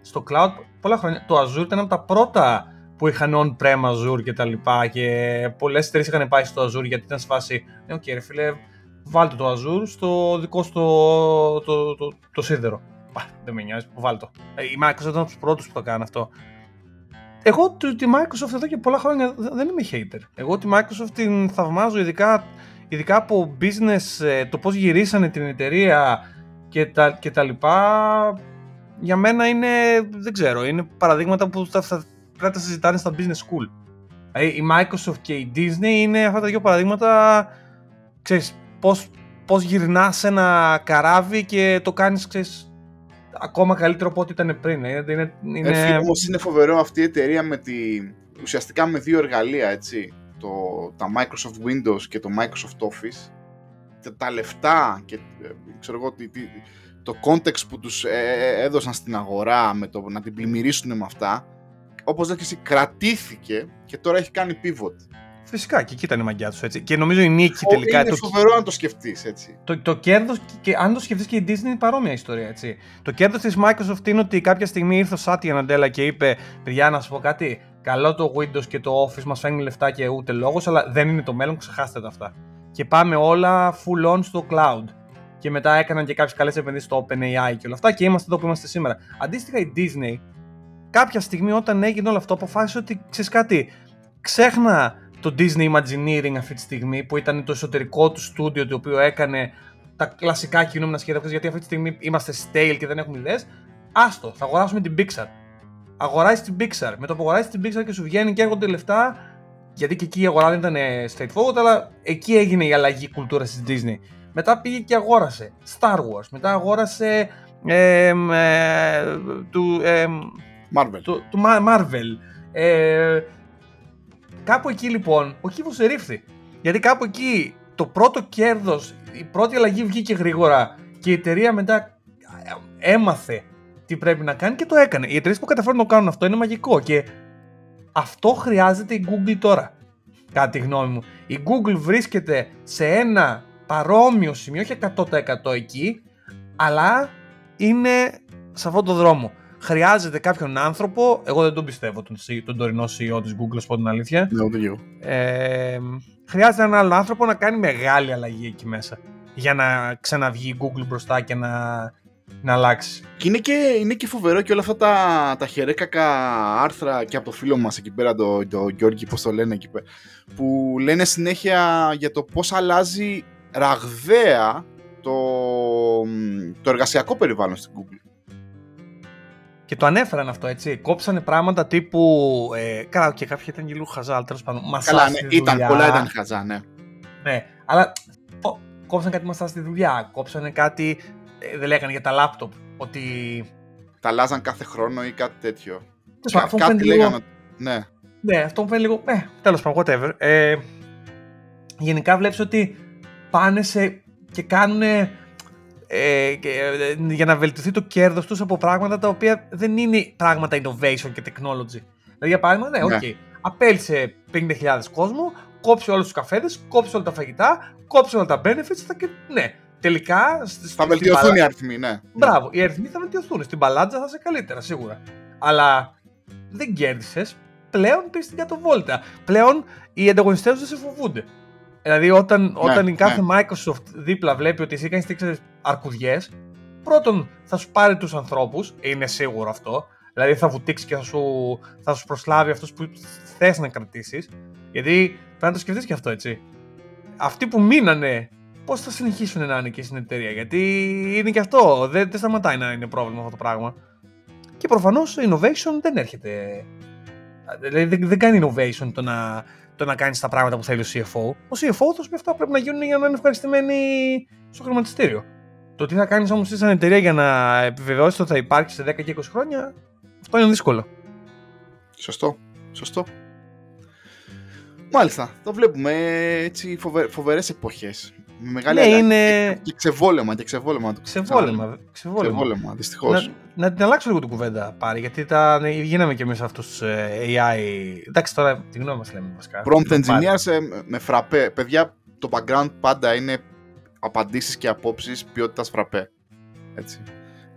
Speaker 1: στο cloud πολλά χρόνια. Το Azure ήταν από τα πρώτα που είχαν on-prem Azure και τα λοιπά και πολλές εταιρείες είχαν πάει στο Azure γιατί ήταν σε φάση ναι, οκ ρε φίλε, βάλτε το Azure στο δικό στο το, το, το, σίδερο. Πα, δεν με νοιάζει, βάλτε το. Ε, η Microsoft ήταν από τους πρώτους που το κάνανε αυτό. Εγώ τη Microsoft εδώ και πολλά χρόνια δεν είμαι hater. Εγώ τη Microsoft την θαυμάζω ειδικά, ειδικά από business, ε, το πώς γυρίσανε την εταιρεία και τα, και τα λοιπά. Για μένα είναι, δεν ξέρω, είναι παραδείγματα που θα, θα πρέπει να τα συζητάνε στα business school. Δηλαδή η Microsoft και η Disney είναι αυτά τα δύο παραδείγματα, ξέρεις, πώς, πώς γυρνάς ένα καράβι και το κάνεις, ξέρεις, ακόμα καλύτερο από ό,τι ήταν πριν. Ε. Είναι, είναι...
Speaker 2: Ε, όμως είναι φοβερό αυτή η εταιρεία με τη, ουσιαστικά με δύο εργαλεία, έτσι. Το, τα Microsoft Windows και το Microsoft Office. Τα, λεφτά και ε, ξέρω εγώ, το context που τους έδωσαν στην αγορά με το να την πλημμυρίσουν με αυτά, όπως λες και εσύ, κρατήθηκε και τώρα έχει κάνει pivot.
Speaker 1: Φυσικά και εκεί ήταν η μαγιά τους έτσι. Και νομίζω η νίκη τελικά.
Speaker 2: Είναι το... φοβερό αν το σκεφτείς έτσι.
Speaker 1: Το, το κέρδος, και αν το σκεφτείς και η Disney είναι παρόμοια ιστορία έτσι. Το κέρδος της Microsoft είναι ότι κάποια στιγμή ήρθε ο Σάτια Ναντέλα και είπε: Παιδιά, να σου πω κάτι. Καλό το Windows και το Office μας φέρνει λεφτά και ούτε λόγος, αλλά δεν είναι το μέλλον, ξεχάστε τα αυτά. Και πάμε όλα full on στο cloud. Και μετά έκαναν και κάποιες καλές επενδύσεις στο OpenAI και όλα αυτά και είμαστε εδώ που είμαστε σήμερα. Αντίστοιχα η Disney, κάποια στιγμή όταν έγινε όλο αυτό, αποφάσισε ότι ξέρεις κάτι, ξέχνα το Disney Imagineering αυτή τη στιγμή που ήταν το εσωτερικό του στούντιο το οποίο έκανε τα κλασικά κινούμενα σχέδια γιατί αυτή τη στιγμή είμαστε stale και δεν έχουμε ιδέες. Άστο, θα αγοράσουμε την Pixar. Αγοράζει την Pixar. Με το που αγοράζει την Pixar και σου βγαίνει και έρχονται λεφτά, γιατί και εκεί η αγορά δεν ήταν straightforward, αλλά εκεί έγινε η αλλαγή κουλτούρα της Disney. Μετά πήγε και αγόρασε Star Wars. Μετά αγόρασε. Ε, ε, του, ε,
Speaker 2: Marvel.
Speaker 1: Του, του Marvel. Ε, Κάπου εκεί λοιπόν ο κύβος ερήφθη. Γιατί κάπου εκεί το πρώτο κέρδος, η πρώτη αλλαγή βγήκε γρήγορα και η εταιρεία μετά έμαθε τι πρέπει να κάνει και το έκανε. Οι εταιρείες που καταφέρουν να το κάνουν αυτό είναι μαγικό και αυτό χρειάζεται η Google τώρα. Κατά τη γνώμη μου. Η Google βρίσκεται σε ένα παρόμοιο σημείο, όχι 100% εκεί, αλλά είναι σε αυτόν τον δρόμο χρειάζεται κάποιον άνθρωπο. Εγώ δεν τον πιστεύω τον, τον τωρινό CEO της Google, α πω την αλήθεια.
Speaker 2: Ναι, ούτε
Speaker 1: Ε, χρειάζεται έναν άλλο άνθρωπο να κάνει μεγάλη αλλαγή εκεί μέσα. Για να ξαναβγεί η Google μπροστά και να, να αλλάξει.
Speaker 2: Και είναι, και είναι και φοβερό και όλα αυτά τα, τα χερέκακα άρθρα και από το φίλο μας εκεί πέρα, το, το Γιώργη, πώς το λένε εκεί πέρα, που λένε συνέχεια για το πώς αλλάζει ραγδαία το, το εργασιακό περιβάλλον στην Google.
Speaker 1: Και το ανέφεραν αυτό, έτσι. Κόψανε πράγματα τύπου. Ε, καλά, και κάποια ήταν και λίγο χαζά, αλλά τέλος πάντων.
Speaker 2: Καλά, ναι, ήταν, πολλά ήταν χαζά, ναι.
Speaker 1: Ναι, αλλά ο, κόψαν κάτι μαστά στη δουλειά, κόψανε κάτι, ε, δεν λέγανε για τα λάπτοπ, ότι...
Speaker 2: Τα αλλάζαν κάθε χρόνο ή κάτι τέτοιο.
Speaker 1: Τέλος πάντων, αυτό μου
Speaker 2: κάτι
Speaker 1: φαίνεται λίγο-
Speaker 2: λέγανε. Ναι.
Speaker 1: Ναι, αυτό μου φαίνεται λίγο. Ε, τέλος πάντων, whatever. Ε, γενικά βλέπεις ότι πάνε σε και κάνουν. Ε, και, ε, για να βελτιωθεί το κέρδος τους από πράγματα τα οποία δεν είναι πράγματα innovation και technology. Δηλαδή, για παράδειγμα, ναι, οκ,
Speaker 2: Ναι.
Speaker 1: απέλυσε 50.000 κόσμο, κόψε όλους τους καφέδες, κόψε όλα τα φαγητά, κόψε όλα τα benefits θα και ναι, τελικά... σ-
Speaker 2: Θα
Speaker 1: στην
Speaker 2: βελτιωθούν
Speaker 1: παλά-
Speaker 2: οι αριθμοί, ναι.
Speaker 1: Μπράβο, οι αριθμοί θα βελτιωθούν. Στην μπαλάντζα θα είσαι καλύτερα, σίγουρα. Αλλά δεν κέρδισες. Πλέον πήρες την κατοβόλτα. Πλέον οι ανταγωνιστές δεν σε φοβούνται. Δηλαδή, όταν, όταν η κάθε Microsoft δίπλα βλέπει ότι εσύ κάνεις τέτοιε αρκουδιές, πρώτον θα σου πάρει τους ανθρώπους, είναι σίγουρο αυτό. Δηλαδή, θα βουτήξει και θα σου, θα σου προσλάβει αυτούς που θες να κρατήσεις. Γιατί πρέπει να το σκεφτείς και αυτό, έτσι. Αυτοί που μείνανε πώς θα συνεχίσουν να είναι και στην εταιρεία; Γιατί είναι και αυτό. Δεν, δεν σταματάει να είναι πρόβλημα αυτό το πράγμα. Και προφανώς innovation δεν έρχεται. Δηλαδή δεν, δεν κάνει innovation το να, το να κάνεις τα πράγματα που θέλει ο CFO. Ο CFO θα σου πει αυτά πρέπει να γίνουν για να είναι ευχαριστημένοι στο χρηματιστήριο. Το τι θα κάνεις όμως σαν εταιρεία για να επιβεβαιώσεις ότι θα υπάρχει σε 10 και 20 χρόνια, αυτό είναι δύσκολο.
Speaker 2: Σωστό. Σωστό. Μάλιστα. Το βλέπουμε έτσι φοβε, φοβερές εποχές. Με μεγάλη
Speaker 1: Ναι,
Speaker 2: αλλαγή.
Speaker 1: είναι-
Speaker 2: Και, και ξεβόλεμα, και ξεβόλεμα. το
Speaker 1: Ξεβόλεμα. Ξεβόλεμα.
Speaker 2: Ξεβόλεμα, δυστυχώς.
Speaker 1: Να, να την αλλάξω λίγο την κουβέντα πάρει, γιατί τα, ναι, γίναμε κι εμείς αυτούς του AI. Εντάξει, τώρα τη γνώμη μας λέμε βασικά.
Speaker 2: Prompt
Speaker 1: Πάρει.
Speaker 2: engineers ε, με φραπέ. Παιδιά, το background πάντα είναι απαντήσεις και απόψεις ποιότητας φραπέ. Έτσι.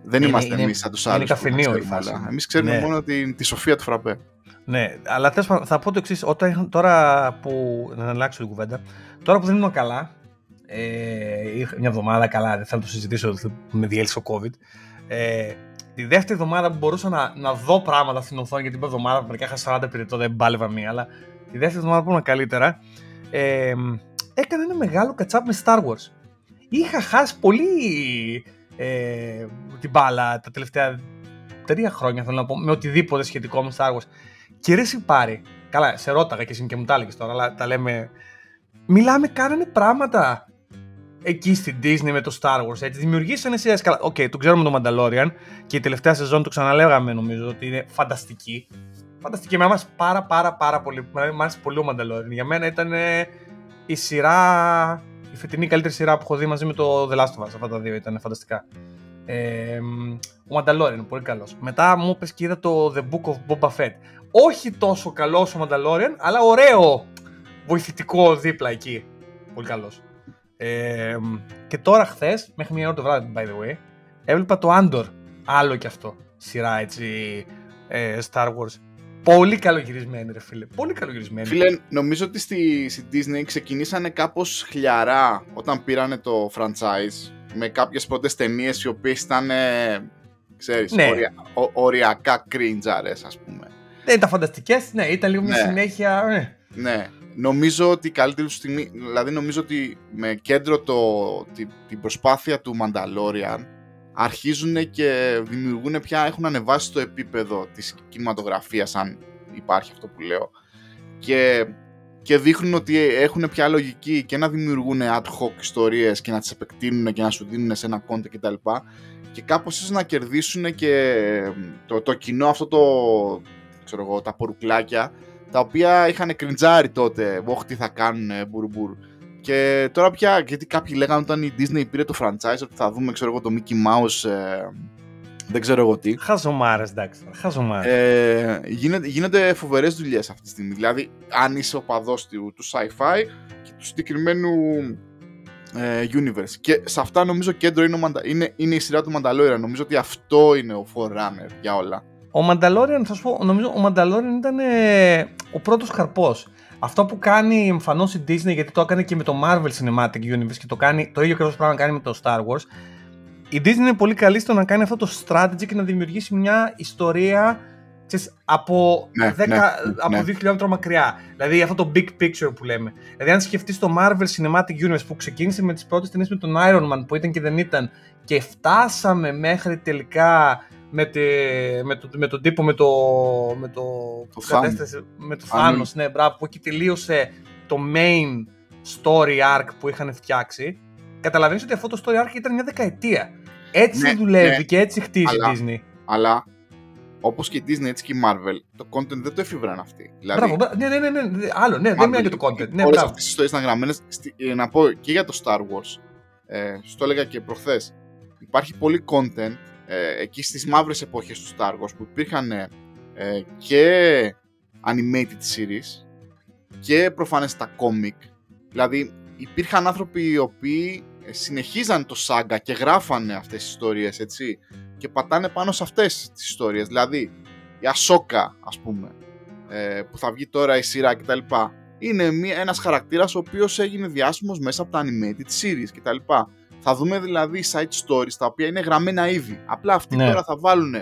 Speaker 2: Δεν
Speaker 1: Είναι-
Speaker 2: είμαστε
Speaker 1: είναι-
Speaker 2: εμείς σαν τους
Speaker 1: είναι
Speaker 2: άλλους. που
Speaker 1: καφενείο η
Speaker 2: ξέρουμε
Speaker 1: φάση.
Speaker 2: όλα. Εμείς ξέρουμε
Speaker 1: Ναι.
Speaker 2: μόνο τη, τη σοφία του φραπέ.
Speaker 1: Ναι, αλλά τέλος πάντων, θα πω το εξής. Όταν είχα- τώρα που. Να αλλάξω την κουβέντα. Τώρα που δεν ήμουν καλά. Ε, είχα μια εβδομάδα καλά, δεν θέλω να το συζητήσω, θα- με διέλυσε ο COVID. Ε, τη δεύτερη εβδομάδα που μπορούσα να, να δω πράγματα στην οθόνη, γιατί την πρώτη εβδομάδα μερικά είχα 40 πυρετό, δεν μπάλευα μία, αλλά τη δεύτερη εβδομάδα που ήμουν καλύτερα, ε, έκανα ένα μεγάλο κατσάπ με Star Wars. Είχα χάσει πολύ ε, την μπάλα τα τελευταία τρία χρόνια, θέλω να πω, με οτιδήποτε σχετικό με Star Wars. Και ρε εσύ πάρει. Καλά, σε ρώταγα και εσύ και μου τα έλεγες τώρα, αλλά τα λέμε. Μιλάμε, κάνανε πράγματα εκεί στην Disney με το Star Wars. Έτσι. Δημιουργήσανε σειρές. Καλά, οκ, το ξέρουμε το Mandalorian και η τελευταία σεζόν το ξαναλέγαμε νομίζω ότι είναι φανταστική. Φανταστική. Εμένα μου άρεσε πάρα πάρα πάρα πολύ. Μου άρεσε πολύ ο Mandalorian. Για μένα ήταν ε, η σειρά, η φετινή καλύτερη σειρά που έχω δει μαζί με το The Last of Us. Αυτά τα δύο ήταν φανταστικά. Ε, μ, ο Mandalorian είναι πολύ καλός. Μετά μου είπες και είδα το The Book of Boba Fett. Όχι τόσο καλός ο Mandalorian, αλλά ωραίο βοηθητικό δίπλα εκεί. Πολύ καλός. Ε, μ, και τώρα χθες, μέχρι μια ώρα το βράδυ, by the way, έβλεπα το Andor. Άλλο κι αυτό. Σειρά έτσι. Ε, Star Wars. Πολύ καλογυρισμένη, ρε φίλε. Πολύ καλογυρισμένη.
Speaker 2: Φίλε, νομίζω ότι στη, στη Disney ξεκινήσανε κάπως χλιαρά όταν πήρανε το franchise με κάποιες πρώτες ταινίες οι οποίες ήταν, ε, ξέρεις,
Speaker 1: Ναι.
Speaker 2: ορια- ο- οριακά cringe ας πούμε.
Speaker 1: Δεν ήταν φανταστικές, ναι, ήταν λίγο μια
Speaker 2: Ναι.
Speaker 1: συνέχεια. Ναι.
Speaker 2: Ναι, νομίζω ότι η καλύτερη του στιγμή, δηλαδή νομίζω ότι με κέντρο το, τη- την προσπάθεια του Mandalorian αρχίζουν και δημιουργούν πια, έχουν ανεβάσει το επίπεδο της κινηματογραφίας αν υπάρχει αυτό που λέω και, και δείχνουν ότι έχουν πια λογική και να δημιουργούν ad hoc ιστορίες και να τις επεκτείνουν και να σου δίνουν σε ένα content κτλ και κάπως ίσως να κερδίσουν και το, το κοινό αυτό το ξέρω εγώ, τα πορουκλάκια τα οποία είχαν κριντζάρει τότε, όχι τι θα κάνουν μπουρμπουρ. Και τώρα πια, γιατί κάποιοι λέγανε όταν η Disney πήρε το franchise ότι θα δούμε, ξέρω εγώ, το Mickey Mouse, ε, δεν ξέρω εγώ τι.
Speaker 1: Χαζομάρες, εντάξει. Χαζομάρες.
Speaker 2: Ε, γίνεται, γίνονται φοβερές δουλειές αυτή τη στιγμή. Δηλαδή, αν είσαι οπαδό του, του sci-fi και του συγκεκριμένου ε, universe. Και σε αυτά νομίζω κέντρο είναι, ο Μαντα- είναι, είναι η σειρά του Mandalorian. Νομίζω ότι αυτό είναι ο forerunner για όλα.
Speaker 1: Ο Mandalorian, θα σου πω, νομίζω ο Mandalorian ήταν ε, ο πρώτος καρπός. Αυτό που κάνει εμφανώς η Disney, γιατί το έκανε και με το Marvel Cinematic Universe και το, κάνει, το ίδιο ακριβώς πράγμα κάνει με το Star Wars, η Disney είναι πολύ καλή στο να κάνει αυτό το strategy και να δημιουργήσει μια ιστορία ξέρεις, από,
Speaker 2: Ναι,
Speaker 1: 10,
Speaker 2: ναι,
Speaker 1: από
Speaker 2: ναι.
Speaker 1: 2 χιλιόμετρα μακριά. Δηλαδή αυτό το big picture που λέμε. Δηλαδή αν σκεφτείς το Marvel Cinematic Universe που ξεκίνησε με τις πρώτες ταινίες με τον Iron Man που ήταν και δεν ήταν και φτάσαμε μέχρι τελικά με, τε, με, το, με τον τύπο με το, με το,
Speaker 2: Το
Speaker 1: που
Speaker 2: Thanos.
Speaker 1: κατέστρεψε- με το
Speaker 2: Α, ναι.
Speaker 1: Thanos, ναι, μπράβο, που εκεί τελείωσε το main story arc που είχαν φτιάξει, καταλαβαίνεις ότι αυτό το story arc ήταν μια δεκαετία. Έτσι
Speaker 2: Ναι,
Speaker 1: δουλεύει
Speaker 2: ναι.
Speaker 1: και έτσι χτίζει
Speaker 2: Αλλά-
Speaker 1: η Disney.
Speaker 2: Αλλά όπως και η Disney έτσι και η Marvel, το content δεν το εφήβραν αυτοί. Δηλαδή,
Speaker 1: Μπράβο, μπράβο. ναι, ναι, ναι, ναι, ναι, άλλο, ναι, δεν
Speaker 2: Marvel,
Speaker 1: μιλάω για το content. Ναι,
Speaker 2: όλες
Speaker 1: μπράβο.
Speaker 2: αυτές οι ιστορίες ήταν γραμμένες, στη- ε, να πω και για το Star Wars, ε, στο έλεγα και προχθές, υπάρχει πολύ content ε, εκεί στις μαύρες εποχές του Star Wars που υπήρχαν ε, ε, και animated series και προφανές τα comic. Δηλαδή υπήρχαν άνθρωποι οι οποίοι ε, συνεχίζαν το σάγκα και γράφανε αυτές τις ιστορίες, έτσι, και πατάνε πάνω σε αυτές τις ιστορίες. Δηλαδή, η Ασόκα, ας πούμε, ε, που θα βγει τώρα η σειρά κτλ. Είναι μια, ένας χαρακτήρας ο οποίος έγινε διάσημος μέσα από τα animated series κτλ. Θα δούμε δηλαδή side stories τα οποία είναι γραμμένα ήδη. Απλά αυτοί
Speaker 1: Ναι.
Speaker 2: τώρα θα βάλουν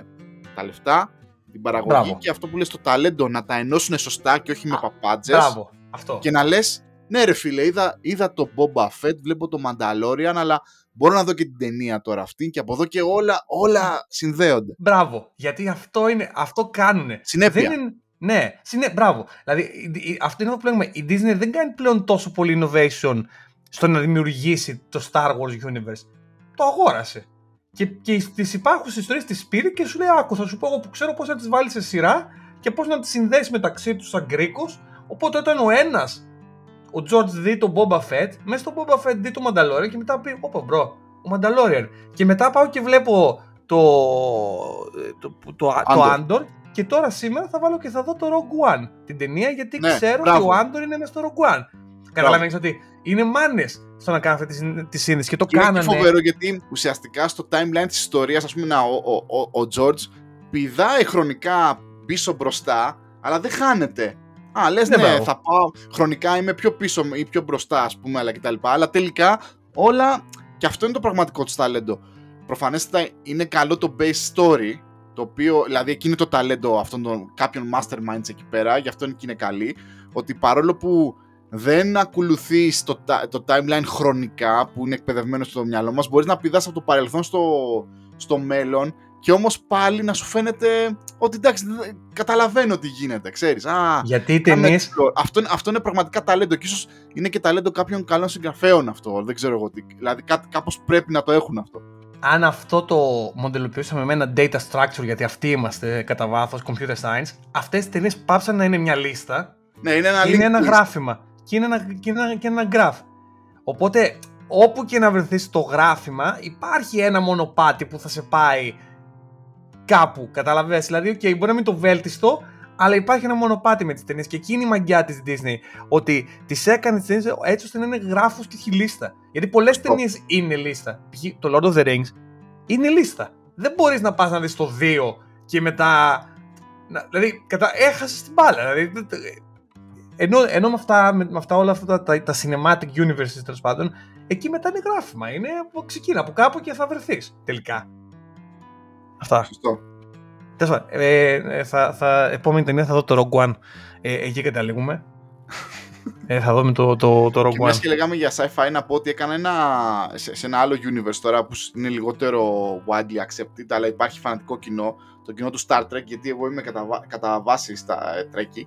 Speaker 2: τα λεφτά, την παραγωγή
Speaker 1: Μπράβο.
Speaker 2: και αυτό που λες το ταλέντο να τα ενώσουν σωστά και όχι με
Speaker 1: Α,
Speaker 2: παπάντζες.
Speaker 1: Μπράβο, αυτό.
Speaker 2: Και να λες, ναι ρε φίλε, είδα, είδα το Boba Fett, βλέπω το Mandalorian, αλλά μπορώ να δω και την ταινία τώρα αυτή και από εδώ και όλα, όλα συνδέονται.
Speaker 1: Μπράβο. Γιατί αυτό, είναι, αυτό κάνουνε.
Speaker 2: Συνέπεια.
Speaker 1: Δεν είναι, ναι, συνέ, μπράβο. Δηλαδή, η- η- αυτό είναι αυτό που λέγουμε. Η Disney δεν κάνει πλέον τόσο πολύ innovation στο να δημιουργήσει το Star Wars Universe. Το αγόρασε. Και, και τις υπάρχουσες ιστορίες τις πήρε και σου λέει: Άκου, θα σου πω εγώ που ξέρω πώς να τις βάλεις σε σειρά και πώς να τις συνδέσεις μεταξύ τους σαν γκρίκος. Οπότε όταν ο ένας, ο George δει τον Boba Fett, μέσα στο Boba Fett δει το Mandalorian και μετά πει: Όπα, bro, ο Mandalorian. Και μετά πάω και βλέπω το, το, το, το, το
Speaker 2: Andor.
Speaker 1: Andor και τώρα σήμερα θα βάλω και θα δω το Rogue One την ταινία γιατί
Speaker 2: Ναι,
Speaker 1: ξέρω
Speaker 2: μπράβο.
Speaker 1: ότι ο Andor είναι μέσα στο Rogue One. Καταλαβαίνεις ότι είναι μάνες στο να κάνουν αυτή τη συν- τη σύνδεση και το
Speaker 2: Και είναι και
Speaker 1: κάνανε.
Speaker 2: φοβερό γιατί ουσιαστικά στο timeline της ιστορίας, ας πούμε, να, ο, ο, ο, ο George πηδάει χρονικά πίσω μπροστά, αλλά δεν χάνεται. Α, λες
Speaker 1: Ναι,
Speaker 2: ναι,
Speaker 1: μπράβο.
Speaker 2: θα πάω χρονικά είμαι πιο πίσω ή πιο μπροστά, ας πούμε, αλλά κτλ. Αλλά τελικά όλα, και αυτό είναι το πραγματικό τους ταλέντο. Προφανέστατα είναι καλό το base story, το οποίο, δηλαδή εκεί είναι το ταλέντο αυτών των κάποιων masterminds εκεί πέρα, γι' αυτό είναι και είναι καλή, ότι παρόλο που δεν ακολουθείς το, τα- το timeline χρονικά που είναι εκπαιδευμένο στο μυαλό μας, μπορείς να πηδάς από το παρελθόν στο, στο μέλλον και όμως πάλι να σου φαίνεται ότι εντάξει, δεν- καταλαβαίνω τι γίνεται, ξέρεις. Α,
Speaker 1: Γιατί οι
Speaker 2: κάνε
Speaker 1: ταινίε.
Speaker 2: explore. αυτό, είναι- αυτό είναι πραγματικά ταλέντο και ίσως είναι και ταλέντο κάποιων καλών συγγραφέων αυτό, δεν ξέρω εγώ τι. Δηλαδή κά, κάπως πρέπει να το έχουν αυτό.
Speaker 1: αν αυτό το μοντελοποιούσαμε με ένα data structure, γιατί αυτοί είμαστε κατά βάθος computer science, αυτές τις ταινίες πάψαν να είναι μια λίστα
Speaker 2: Ναι, είναι ένα
Speaker 1: και είναι
Speaker 2: link
Speaker 1: ένα
Speaker 2: list.
Speaker 1: γράφημα. Και είναι ένα, και είναι ένα, και ένα graph. Οπότε, όπου και να βρεθείς το γράφημα, υπάρχει ένα μονοπάτι που θα σε πάει κάπου. Καταλαβαίνεις. Δηλαδή, okay, μπορεί να μην είναι το βέλτιστο, αλλά υπάρχει ένα μονοπάτι με τις ταινίες. Και εκείνη η μαγιά της Disney. Ότι τις έκανε τις ταινίες έτσι ώστε να είναι γράφος και έχει λίστα. Γιατί πολλές
Speaker 2: Σωστό.
Speaker 1: ταινίες είναι λίστα. Π.χ. το Lord of the Rings είναι λίστα. Δεν μπορείς να πας να δεις το 2 και μετά. Να, δηλαδή, κατα... έχασες την μπάλα. Δηλαδή, δεν- ενώ, ενώ με, αυτά, με, με αυτά όλα αυτά τα, τα, τα cinematic universes τέλος πάντων, εκεί μετά είναι γράφημα. Είναι από ξεκίνα από κάπου και θα βρεθείς τελικά. Αυτά.
Speaker 2: Σωστό.
Speaker 1: Τέλος πάντων, ε, ε, θα, θα, επόμενη ταινία θα δω το Rogue One. Ε, εκεί καταλήγουμε. ε, θα δούμε το, το, το
Speaker 2: Και
Speaker 1: Rogue
Speaker 2: μιας
Speaker 1: One.
Speaker 2: και λέγαμε για sci-fi, να πω ότι έκανα ένα. σε, σε ένα άλλο universe τώρα που είναι λιγότερο widely accepted, αλλά υπάρχει φανατικό κοινό, το κοινό του Star Trek, γιατί εγώ είμαι κατά, βά- κατά βάση στα ε, Trekkie.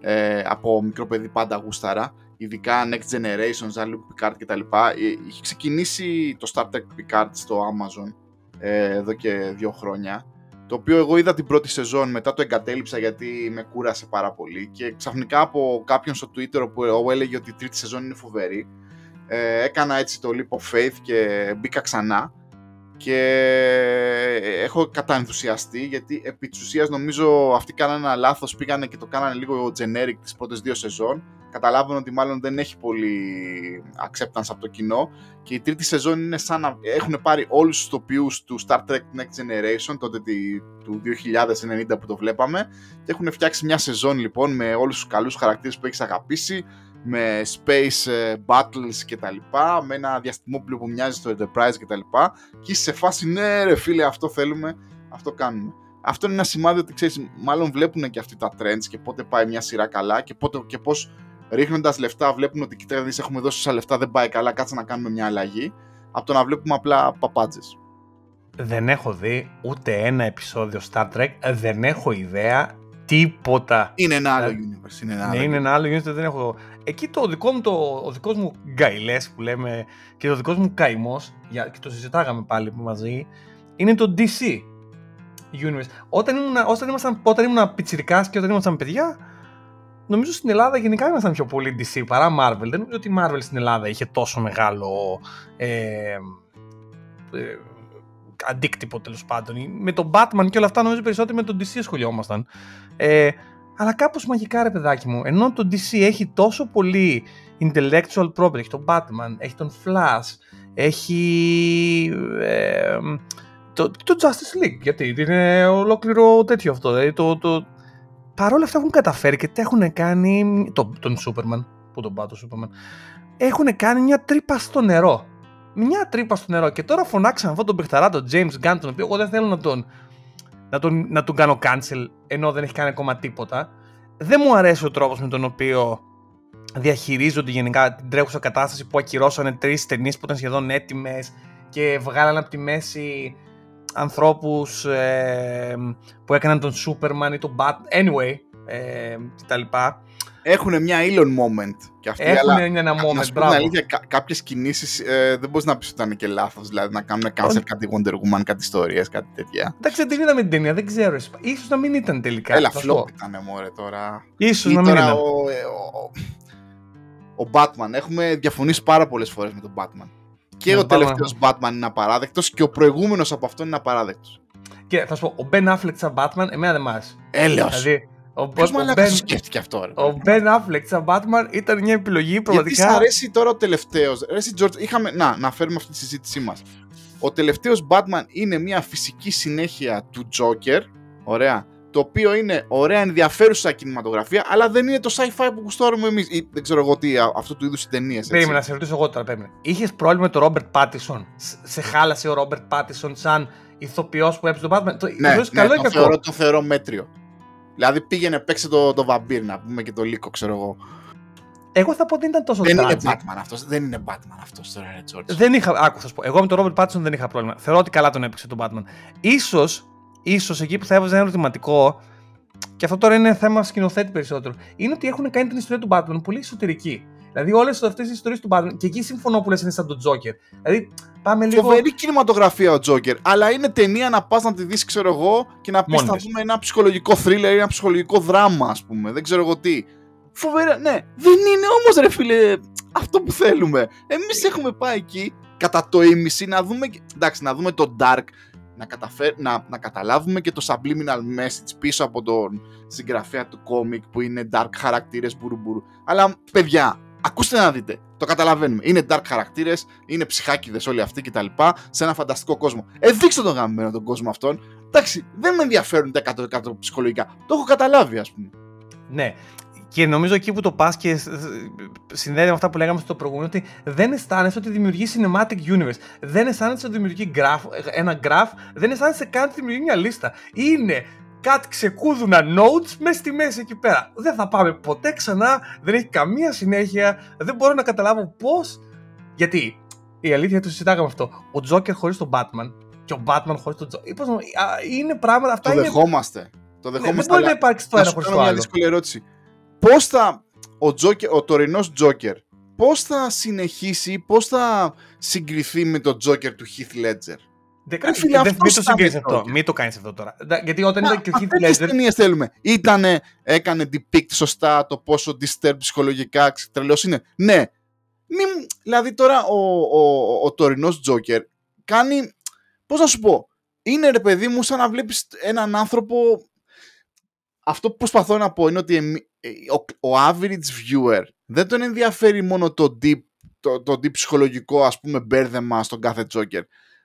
Speaker 2: Ε, από μικρό παιδί πάντα γούσταρα. Ειδικά Next Generation, Jean-Luc Picard κτλ. Ε, Είχε ξεκινήσει το Star Trek Picard στο Amazon ε, εδώ και δύο χρόνια. Το οποίο εγώ είδα την πρώτη σεζόν, μετά το εγκατέλειψα γιατί με κούρασε πάρα πολύ και ξαφνικά από κάποιον στο Twitter που εγώ έλεγε ότι η τρίτη σεζόν είναι φοβερή ε, έκανα έτσι το leap of faith και μπήκα ξανά και έχω καταενθουσιαστεί γιατί επί της ουσίας νομίζω αυτοί κάνανε ένα λάθος, πήγανε και το κάνανε λίγο generic τις πρώτες δύο σεζόν. Καταλάβαινε ότι μάλλον δεν έχει πολύ acceptance από το κοινό. Και η τρίτη σεζόν είναι σαν να έχουν πάρει όλους τους τοπιούς του Star Trek Next Generation τότε τη, του 2090 που το βλέπαμε. Και έχουν φτιάξει μια σεζόν λοιπόν με όλους τους καλούς χαρακτήρες που έχεις αγαπήσει με space ε, battles και τα λοιπά, με ένα διαστημόπλαιο που μοιάζει στο Enterprise και τα λοιπά και είσαι σε φάση ναι ρε φίλε αυτό θέλουμε, αυτό κάνουμε. Αυτό είναι ένα σημάδι ότι ξέρεις, μάλλον βλέπουν και αυτοί τα trends και πότε πάει μια σειρά καλά και, πότε, και πώς ρίχνοντας λεφτά βλέπουν ότι κοιτάξτε δεις, έχουμε δώσει όσα λεφτά δεν πάει καλά, κάτσε να κάνουμε μια αλλαγή από το να βλέπουμε απλά παπάντζες.
Speaker 1: Δεν έχω δει ούτε ένα επεισόδιο Star Trek. Δεν έχω ιδέα τίποτα.
Speaker 2: Είναι ένα άλλο
Speaker 1: Ε,
Speaker 2: universe. Είναι ένα
Speaker 1: Ναι,
Speaker 2: άλλο
Speaker 1: είναι ένα άλλο universe, δεν έχω. Εκεί το δικό μου, το, ο δικός μου γκαϊλές που λέμε και το δικός μου καημός, για, και το συζητάγαμε πάλι μαζί, είναι το DC universe. Όταν ήμουν, όταν ήμασταν, όταν ήμουν πιτσιρικάς και όταν ήμασταν παιδιά, νομίζω στην Ελλάδα γενικά ήμασταν πιο πολύ DC παρά Marvel. Δεν νομίζω ότι η Marvel στην Ελλάδα είχε τόσο μεγάλο ε, ε, αντίκτυπο τέλος πάντων. Με τον Batman και όλα αυτά νομίζω περισσότερο με τον DC ασχολιόμασταν. Ε, αλλά κάπως μαγικά ρε παιδάκι μου, ενώ το DC έχει τόσο πολύ intellectual property, έχει τον Batman, έχει τον Flash, έχει ε, το, το Justice League, γιατί είναι ολόκληρο τέτοιο αυτό, δηλαδή το, το, παρόλα αυτά έχουν καταφέρει και τα έχουν κάνει, το, τον Superman, που τον πάω το Superman, έχουν κάνει μια τρύπα στο νερό. Μια τρύπα στο νερό και τώρα φωνάξαν αυτόν τον παιχταρά, τον James Gunn, τον οποίο εγώ δεν θέλω να τον, να τον, να τον κάνω cancel ενώ δεν έχει κάνει ακόμα τίποτα. Δεν μου αρέσει ο τρόπος με τον οποίο διαχειρίζονται γενικά την τρέχουσα κατάσταση που ακυρώσανε τρεις ταινίες που ήταν σχεδόν έτοιμες και βγάλανε από τη μέση ανθρώπους ε, που έκαναν τον Superman ή τον Batman, anyway, ε, κτλ.
Speaker 2: Έχουν μια Elon moment και αυτοί,
Speaker 1: Έχουν
Speaker 2: αλλά
Speaker 1: ένα
Speaker 2: να
Speaker 1: moment,
Speaker 2: σου πω την
Speaker 1: μπράβο.
Speaker 2: αλήθεια, κα, κάποιες κινήσεις ε, δεν μπορείς να πεις ότι ήταν και λάθος, δηλαδή να κάνουν cancel
Speaker 1: Όχι.
Speaker 2: κάτι Wonder Woman, κάτι ιστορίες, κάτι τέτοια.
Speaker 1: Εντάξει, δεν είδαμε την ταινία, δεν ξέρω. Ίσως να μην ήταν τελικά.
Speaker 2: Έλα,
Speaker 1: θα σου πω.
Speaker 2: flop ήταν μωρέ τώρα.
Speaker 1: Ίσως
Speaker 2: Ή
Speaker 1: να μην
Speaker 2: τώρα
Speaker 1: ήταν.
Speaker 2: ο, ε, ο, ο Batman. Έχουμε διαφωνήσει πάρα πολλές φορές με τον Batman. Και
Speaker 1: Ναι,
Speaker 2: ο
Speaker 1: Batman.
Speaker 2: τελευταίος Batman είναι απαράδεκτος και ο προηγούμενος από αυτόν είναι απαράδεκτος.
Speaker 1: Και θα σου πω, ο Ben Affleck σαν Batman, εμένα δεν μ' άρεσε.
Speaker 2: Έλεος.
Speaker 1: Δηλαδή, ο,
Speaker 2: Ποιος
Speaker 1: ο,
Speaker 2: μαλάκας
Speaker 1: ben,
Speaker 2: το σκέφτηκε αυτό ρε.
Speaker 1: ο Ben Affleck σαν Batman ήταν μια επιλογή
Speaker 2: Γιατί
Speaker 1: πραγματικά.
Speaker 2: σ' αρέσει τώρα ο τελευταίος. Ρε εσύ, George, είχαμε... Να, να φέρουμε αυτή τη συζήτησή μας. Ο τελευταίος Batman είναι μια φυσική συνέχεια του Joker. Ωραία. Το οποίο είναι ωραία ενδιαφέρουσα κινηματογραφία, αλλά δεν είναι το sci-fi που γουστάρουμε εμείς. Ή δεν ξέρω εγώ τι, α- αυτού του είδους οι ταινίες.
Speaker 1: Περίμενα να σε ρωτήσω εγώ τώρα, περίμενα. Είχες πρόβλημα με τον Ρόμπερτ Πάτισον. Σε χάλασε ο Ρόμπερτ Πάτισον σαν ηθοποιός που έπαιζε τον Batman; Το,
Speaker 2: Ναι,
Speaker 1: ηθοποιός
Speaker 2: ναι,
Speaker 1: καλό ή
Speaker 2: το,
Speaker 1: κακό;
Speaker 2: θεωρώ, το θεωρώ μέτριο. Δηλαδή πήγαινε, παίξε το, το βαμπύρ να πούμε και το λύκο, ξέρω εγώ.
Speaker 1: Εγώ θα πω ότι δεν ήταν τόσο
Speaker 2: Δεν είναι
Speaker 1: tragic.
Speaker 2: Batman αυτός. Δεν είναι Batman αυτός τώρα, ρε George.
Speaker 1: Δεν είχα, άκου θα σου πω. Εγώ με τον Ρόμπερτ Πάτισον δεν είχα πρόβλημα. Θεωρώ ότι καλά τον έπαιξε τον Batman. Ίσως, ίσως εκεί που θα έβαζε ένα ερωτηματικό, και αυτό τώρα είναι θέμα σκηνοθέτη περισσότερο, είναι ότι έχουν κάνει την ιστορία του Batman πολύ εσωτερική. Δηλαδή, όλες αυτές οι ιστορίες του Batman, και εκεί συμφωνώ που λες είναι σαν τον Τζόκερ. Δηλαδή, πάμε λίγο.
Speaker 2: Φοβερή κινηματογραφία ο Τζόκερ. Αλλά είναι ταινία να πας να τη δεις, ξέρω εγώ, και να πεις
Speaker 1: Μόνη
Speaker 2: θα
Speaker 1: της.
Speaker 2: δούμε ένα ψυχολογικό thriller ή ένα ψυχολογικό δράμα, ας πούμε. Δεν ξέρω εγώ τι. Φοβερά, ναι. Δεν είναι όμως, ρε φίλε, αυτό που θέλουμε. Εμείς έχουμε πάει εκεί κατά το ίμιση να δούμε. και- Εντάξει, να δούμε το dark. Να, καταφέρ, να, να καταλάβουμε και το subliminal message πίσω από τον συγγραφέα του κόμικ που είναι dark χαρακτήρες μπουρουμπουρου. Αλλά παιδιά, ακούστε να δείτε. Το καταλαβαίνουμε. Είναι dark χαρακτήρες, είναι ψυχάκιδες όλοι αυτοί κτλ. Σε ένα φανταστικό κόσμο. Ε, δείξτε τον γαμμένο τον κόσμο αυτόν. Εντάξει, δεν με ενδιαφέρουν τα 100% ψυχολογικά. Το έχω καταλάβει, ας πούμε.
Speaker 1: Ναι. Και νομίζω εκεί που το πας και σ- σ- συνδέεται με αυτά που λέγαμε στο προηγούμενο, ότι δεν αισθάνεσαι ότι δημιουργεί cinematic universe. Δεν αισθάνεσαι ότι δημιουργεί graph, ένα graph, δεν αισθάνεσαι καν ότι δημιουργεί μια λίστα. Είναι κάτι ξεκούδουνα notes μέσα στη μέση εκεί πέρα. Δεν θα πάμε ποτέ ξανά, δεν έχει καμία συνέχεια, δεν μπορώ να καταλάβω πώς. Γιατί η αλήθεια το συζητάγαμε αυτό. Ο Joker χωρίς τον Batman και ο Batman χωρίς τον Joker. Πώς να- α, Είναι πράγματα αυτά.
Speaker 2: Το
Speaker 1: είναι...
Speaker 2: δεχόμαστε. Το
Speaker 1: Ναι, δεν
Speaker 2: δεχόμαστε.
Speaker 1: μπορεί να
Speaker 2: αλλά
Speaker 1: υπάρξει το
Speaker 2: να
Speaker 1: ένα
Speaker 2: σου
Speaker 1: χωρί
Speaker 2: κάνω
Speaker 1: το
Speaker 2: μια
Speaker 1: άλλο.
Speaker 2: δύσκολη ερώτηση. Πώς θα. Ο, Joker, ο τωρινός Τζόκερ, πώς θα συνεχίσει, πώς θα συγκριθεί με τον Τζόκερ του Heath Ledger;
Speaker 1: Δεν,
Speaker 2: Ρε φίλε,
Speaker 1: δεν-
Speaker 2: αυτός
Speaker 1: μην το
Speaker 2: ήταν
Speaker 1: συγκρίνεις
Speaker 2: το
Speaker 1: αυτό.
Speaker 2: Joker.
Speaker 1: Μην το κάνεις αυτό τώρα. Ντα- Γιατί όταν ήταν και ο Heath
Speaker 2: Αυτές τις
Speaker 1: Ledger.
Speaker 2: ταινίες θέλουμε. Ήτανε, έκανε depict σωστά το πόσο disturbed ψυχολογικά τρελός είναι. Ναι. Μη, μου- δηλαδή τώρα ο, ο, ο, ο τωρινός Τζόκερ κάνει, πώς να σου πω, είναι ρε παιδί μου σαν να βλέπεις έναν άνθρωπο αυτό που προσπαθώ να πω είναι ότι εμεί- ε, ο, ο average viewer δεν τον ενδιαφέρει μόνο το deep, το, το deep ψυχολογικό ας πούμε μπέρδεμα στον κάθε Joker.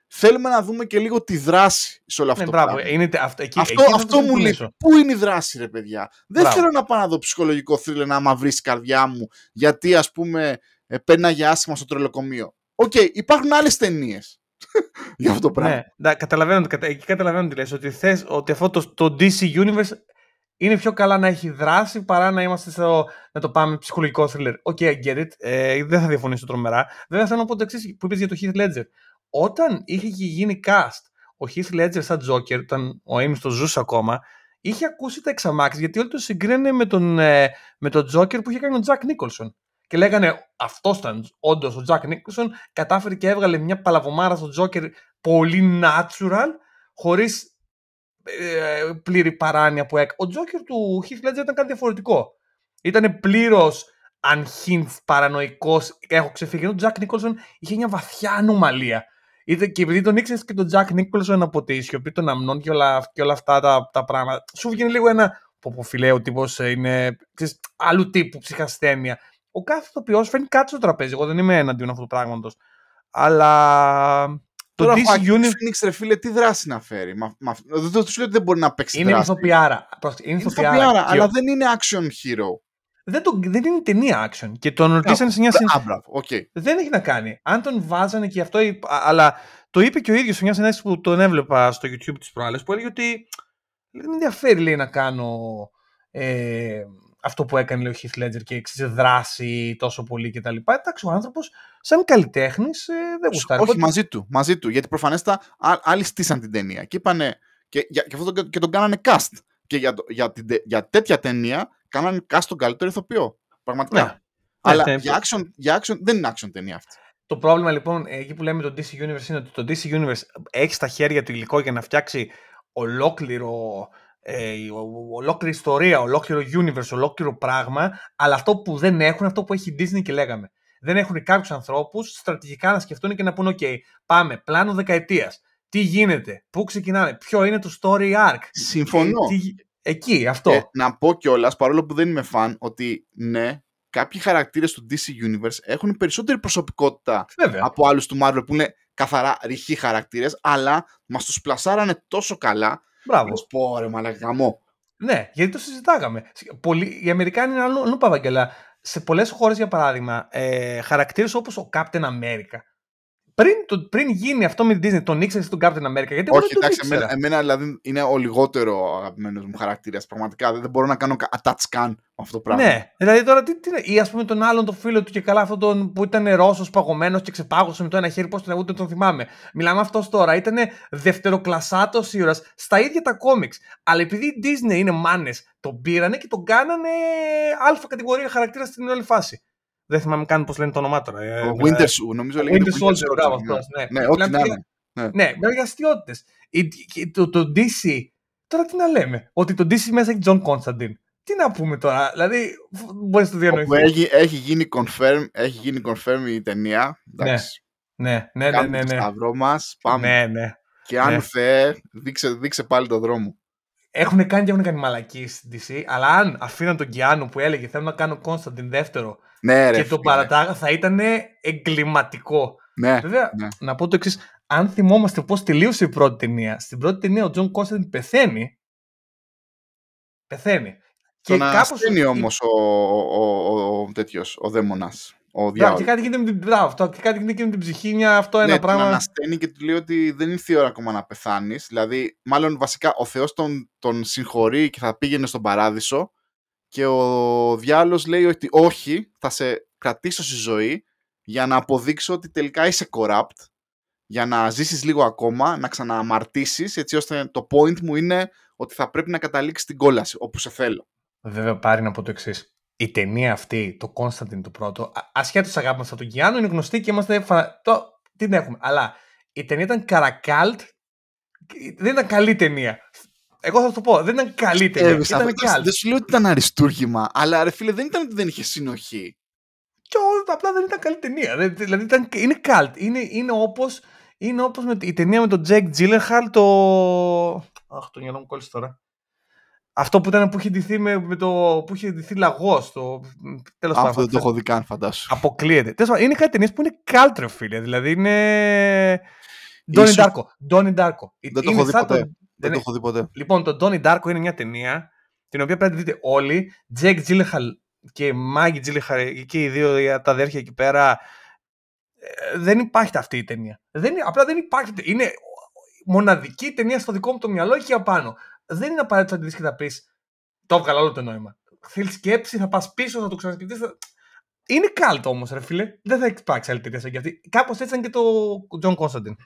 Speaker 2: Θέλουμε να δούμε και λίγο τη δράση σε όλο αυτό
Speaker 1: Ναι,
Speaker 2: το
Speaker 1: μπράβο.
Speaker 2: πράγμα.
Speaker 1: Είναι, τε- αυτό, εκεί,
Speaker 2: Αυτό,
Speaker 1: εκεί θα το
Speaker 2: αυτό μου λέει.
Speaker 1: συμφωνήσω.
Speaker 2: Πού είναι η δράση, ρε παιδιά; Δεν
Speaker 1: Μπράβο.
Speaker 2: θέλω να πάω να δω ψυχολογικό θρύλε να μαυρίσει η καρδιά μου γιατί ας πούμε ε, πέρναγε άσχημα στο τρελοκομείο. Οκ, υπάρχουν άλλες ταινίες <laughs> για αυτό το πράγμα.
Speaker 1: Ναι, να, καταλαβαίνω, κατα- εκεί καταλαβαίνω τι λες, ότι θες ότι αυτό το, το DC Universe είναι πιο καλά να έχει δράση παρά να είμαστε στο, να το πάμε ψυχολογικό thriller. Ok, I get it. Ε, δεν θα διαφωνήσω τρομερά. Βέβαια θέλω να πω το εξής που είπες για το Heath Ledger. Όταν είχε γίνει cast ο Heath Ledger σαν Joker, όταν ο Amy το ζούσε ακόμα, είχε ακούσει τα εξ αμάξης γιατί όλοι το συγκρίνανε με τον, ε, με τον Τζόκερ που είχε κάνει ο Τζακ Νίκολσον. Και λέγανε αυτός ήταν όντως ο Τζακ Νίκολσον. Κατάφερε και έβγαλε μια παλαβομάρα στο Τζόκερ πολύ natural, χωρίς ε, πλήρη παράνοια που έκανε. Ο Τζόκερ του Heath Ledger ήταν κάτι διαφορετικό. Ήταν πλήρως unhinged, παρανοϊκός. Έχω ξεφύγει. Ο Τζακ Νίκολσον είχε μια βαθιά ανομαλία. Είτε και επειδή τον ήξερες και τον Τζακ Νίκολσον από τη σιωπή των αμνών και όλα, και όλα αυτά τα, τα πράγματα, σου βγαίνει λίγο ένα. Πω, φίλε, ο τύπος είναι ξέρεις, άλλου τύπου ψυχασθένεια. Ο κάθε ηθοποιός φέρνει κάτι στο τραπέζι. Εγώ δεν είμαι εναντίον αυτού του πράγματος. Αλλά
Speaker 2: το Τώρα, DC Universe. Phoenix, ρε φίλε, τι δράση να φέρει; Μα, μα, δεν το σου λέω ότι δεν μπορεί να παίξει
Speaker 1: είναι
Speaker 2: δράση.
Speaker 1: Ηθοποιάρα. Είναι ηθοποιάρα.
Speaker 2: αλλά δεν είναι action hero.
Speaker 1: Δεν, το, δεν είναι ταινία action. Και τον ρωτήσανε σε μια
Speaker 2: συνέντευξη. Okay.
Speaker 1: Δεν έχει να κάνει. Αν τον βάζανε και αυτό. Αλλά το είπε και ο ίδιος σε μια συνέντευξη που τον έβλεπα στο YouTube τη προάλλες που έλεγε ότι δεν με ενδιαφέρει λέει, να κάνω ε, αυτό που έκανε λέει, ο Heath Ledger και εξή δράση τόσο πολύ κτλ. Εντάξει, ο άνθρωπος, σαν καλλιτέχνης, ε, δεν γουστάρει.
Speaker 2: Όχι, μαζί του, μαζί του. Γιατί προφανέστα άλλοι στήσαν την ταινία και είπανε. Και, και, αυτό τον, και τον κάνανε cast. Και για, για, για τέτοια ταινία κάνανε cast τον καλύτερο ηθοποιό. Πραγματικά. Ναι. Αλλά ναι, για, action, για action δεν είναι action ταινία αυτή.
Speaker 1: Το πρόβλημα λοιπόν εκεί που λέμε το DC Universe είναι ότι το DC Universe έχει στα χέρια του υλικό για να φτιάξει ολόκληρο ε, ολόκληρη ιστορία, ολόκληρο universe, ολόκληρο πράγμα, αλλά αυτό που δεν έχουν, αυτό που έχει η Disney και λέγαμε. Δεν έχουν κάποιους ανθρώπους στρατηγικά να σκεφτούν και να πούνε: OK, πάμε, πλάνο δεκαετίας. Τι γίνεται, πού ξεκινάμε, ποιο είναι το story arc.
Speaker 2: Συμφωνώ.
Speaker 1: Ε, τι, εκεί, αυτό.
Speaker 2: Ε, να πω κιόλας, παρόλο που δεν είμαι φαν, ότι ναι, κάποιοι χαρακτήρες του DC Universe έχουν περισσότερη προσωπικότητα
Speaker 1: Βέβαια.
Speaker 2: από άλλους του Marvel που είναι καθαρά ρηχοί χαρακτήρες, αλλά μας τους πλασάρανε τόσο καλά
Speaker 1: Μπράβο.
Speaker 2: Πω ρε μαλάκα
Speaker 1: Ναι, γιατί το συζητάγαμε. Πολλοί, οι Αμερικάνοι είναι αλλού παβαγγελά. Σε πολλές χώρες, για παράδειγμα, ε, χαρακτήρες όπως ο Captain America πριν, το, πριν γίνει αυτό με την Disney, τον ήξερες τον Captain America. Γιατί
Speaker 2: Όχι, εντάξει, εμένα, εμένα δηλαδή είναι ο λιγότερο αγαπημένος μου χαρακτήρας. Πραγματικά δεν μπορώ να κάνω attach scan με αυτό το πράγμα.
Speaker 1: Ναι, δηλαδή τώρα τι, τι ή ας πούμε τον άλλον το φίλο του και καλά αυτόν τον που ήταν Ρώσος παγωμένος και ξεπάγωσε με το ένα χέρι, πώς τον ούτε τον θυμάμαι. Μιλάμε αυτός τώρα, ήταν δευτεροκλασάτος ήρωας στα ίδια τα κόμιξ. Αλλά επειδή η Disney είναι μάνες, τον πήρανε και τον κάνανε αλφα κατηγορία χαρακτήρα στην όλη φάση. Δεν θυμάμαι καν πώς λένε το όνομά τώρα.
Speaker 2: Ε, ο Winter Soldier, νομίζω λέγεται.
Speaker 1: Winter Soldier, μπράβο αυτός. Ναι,
Speaker 2: ναι ό,τι να είναι.
Speaker 1: Ναι, ναι για αστείωτε. Το, το DC, τώρα τι να λέμε, ότι το DC μέσα έχει John Constantine. Τι να πούμε τώρα, δηλαδή μπορείς να το διανοηθείς.
Speaker 2: Έχει, έχει, γίνει confirm, έχει γίνει confirm η ταινία.
Speaker 1: Ναι, ναι, ναι, ναι, ναι,
Speaker 2: ναι. Το σταυρό μας, πάμε.
Speaker 1: Ναι, ναι.
Speaker 2: Και αν ναι. Θεέ, δείξε, δείξε πάλι το δρόμο.
Speaker 1: Έχουν κάνει και έχουν κάνει μαλακία στην DC, αλλά αν αφήναν τον Κιάνου που έλεγε θέλω να κάνω Constantine δεύτερο
Speaker 2: ναι, ρε,
Speaker 1: και τον παρατάγα θα ήταν εγκληματικό.
Speaker 2: Ναι,
Speaker 1: Βέβαια,
Speaker 2: ναι.
Speaker 1: να πω το εξής. Αν θυμόμαστε πώς τελείωσε η πρώτη ταινία, στην πρώτη ταινία ο Τζον Κόνσταντιν πεθαίνει. Πεθαίνει.
Speaker 2: Τον και κάπως... όμως ο, ο, ο, ο, τέτοιος, ο δαίμονας. Ο
Speaker 1: και κάτι γίνεται με την, μπράβο, και κάτι γίνεται με την ψυχή, μια, αυτό ένα
Speaker 2: ναι,
Speaker 1: πράγμα.
Speaker 2: Τον ανασταίνει και του λέει ότι δεν ήρθε η ώρα ακόμα να πεθάνεις. Δηλαδή, μάλλον βασικά ο Θεός τον, τον συγχωρεί και θα πήγαινε στον παράδεισο και ο διάλογος λέει ότι όχι, θα σε κρατήσω στη ζωή για να αποδείξω ότι τελικά είσαι corrupt, για να ζήσεις λίγο ακόμα, να ξανααμαρτήσεις, έτσι ώστε το point μου είναι ότι θα πρέπει να καταλήξεις την κόλαση, όπου σε θέλω.
Speaker 1: Βέβαια, πάρει να πω το εξής. Η ταινία αυτή, το Constantine το πρώτο, ασχέτως αγάπη μας από τον Κιάνο, είναι γνωστή και είμαστε. Φα... Το... Τι την έχουμε. Αλλά η ταινία ήταν καρακάλτ. Δεν ήταν καλή ταινία. Εγώ θα το πω, δεν ήταν καλή ταινία. Ε, ήταν
Speaker 2: δεν σου λέω ότι ήταν αριστούργημα, αλλά ρε φίλε δεν ήταν ότι δεν είχε συνοχή.
Speaker 1: Και ό, απλά δεν ήταν καλή ταινία. Δηλαδή ήταν, είναι καλτ. Είναι, είναι όπως, είναι όπως με, η ταινία με τον Τζέκ Τζίλεχαλ το... Αχ, το μυαλό μου κόλλησε τώρα. Αυτό που ήταν που είχε ντυθεί, με, με το, που είχε ντυθεί λαγός. Το...
Speaker 2: Τέλος Αυτό δεν το έχω δει καν, φαντάσου.
Speaker 1: Αποκλείεται. Τέλος, είναι κάτι ταινίες που είναι καλτ ρε, φίλε. Δηλαδή είναι. Ντόνι Ντάρκο. Ντόνι Ντάρκο.
Speaker 2: Δεν το έχω δει ποτέ. Δεν το έχω δει ποτέ.
Speaker 1: Λοιπόν, το Donnie Darko είναι μια ταινία την οποία πρέπει να δείτε όλοι. Τζέικ Τζίλενχαλ και Μάγκι Τζίλενχαλ και οι δύο τα αδέρφια εκεί πέρα. Ε, δεν υπάρχει αυτή η ταινία. Δεν, απλά δεν υπάρχει. Είναι μοναδική ταινία στο δικό μου το μυαλό εκεί απάνω. Δεν είναι απαραίτητο να τη δεις και θα πεις Το έβγαλα όλο το νόημα. Θέλεις σκέψη, θα πας πίσω, θα το ξανασκεφτείς. Θα... Είναι κάλτο όμως, ρε φίλε. Δεν θα υπάρξει άλλη ταινία σαν και αυτή. Κάπως έτσι ήταν και το John Constantine.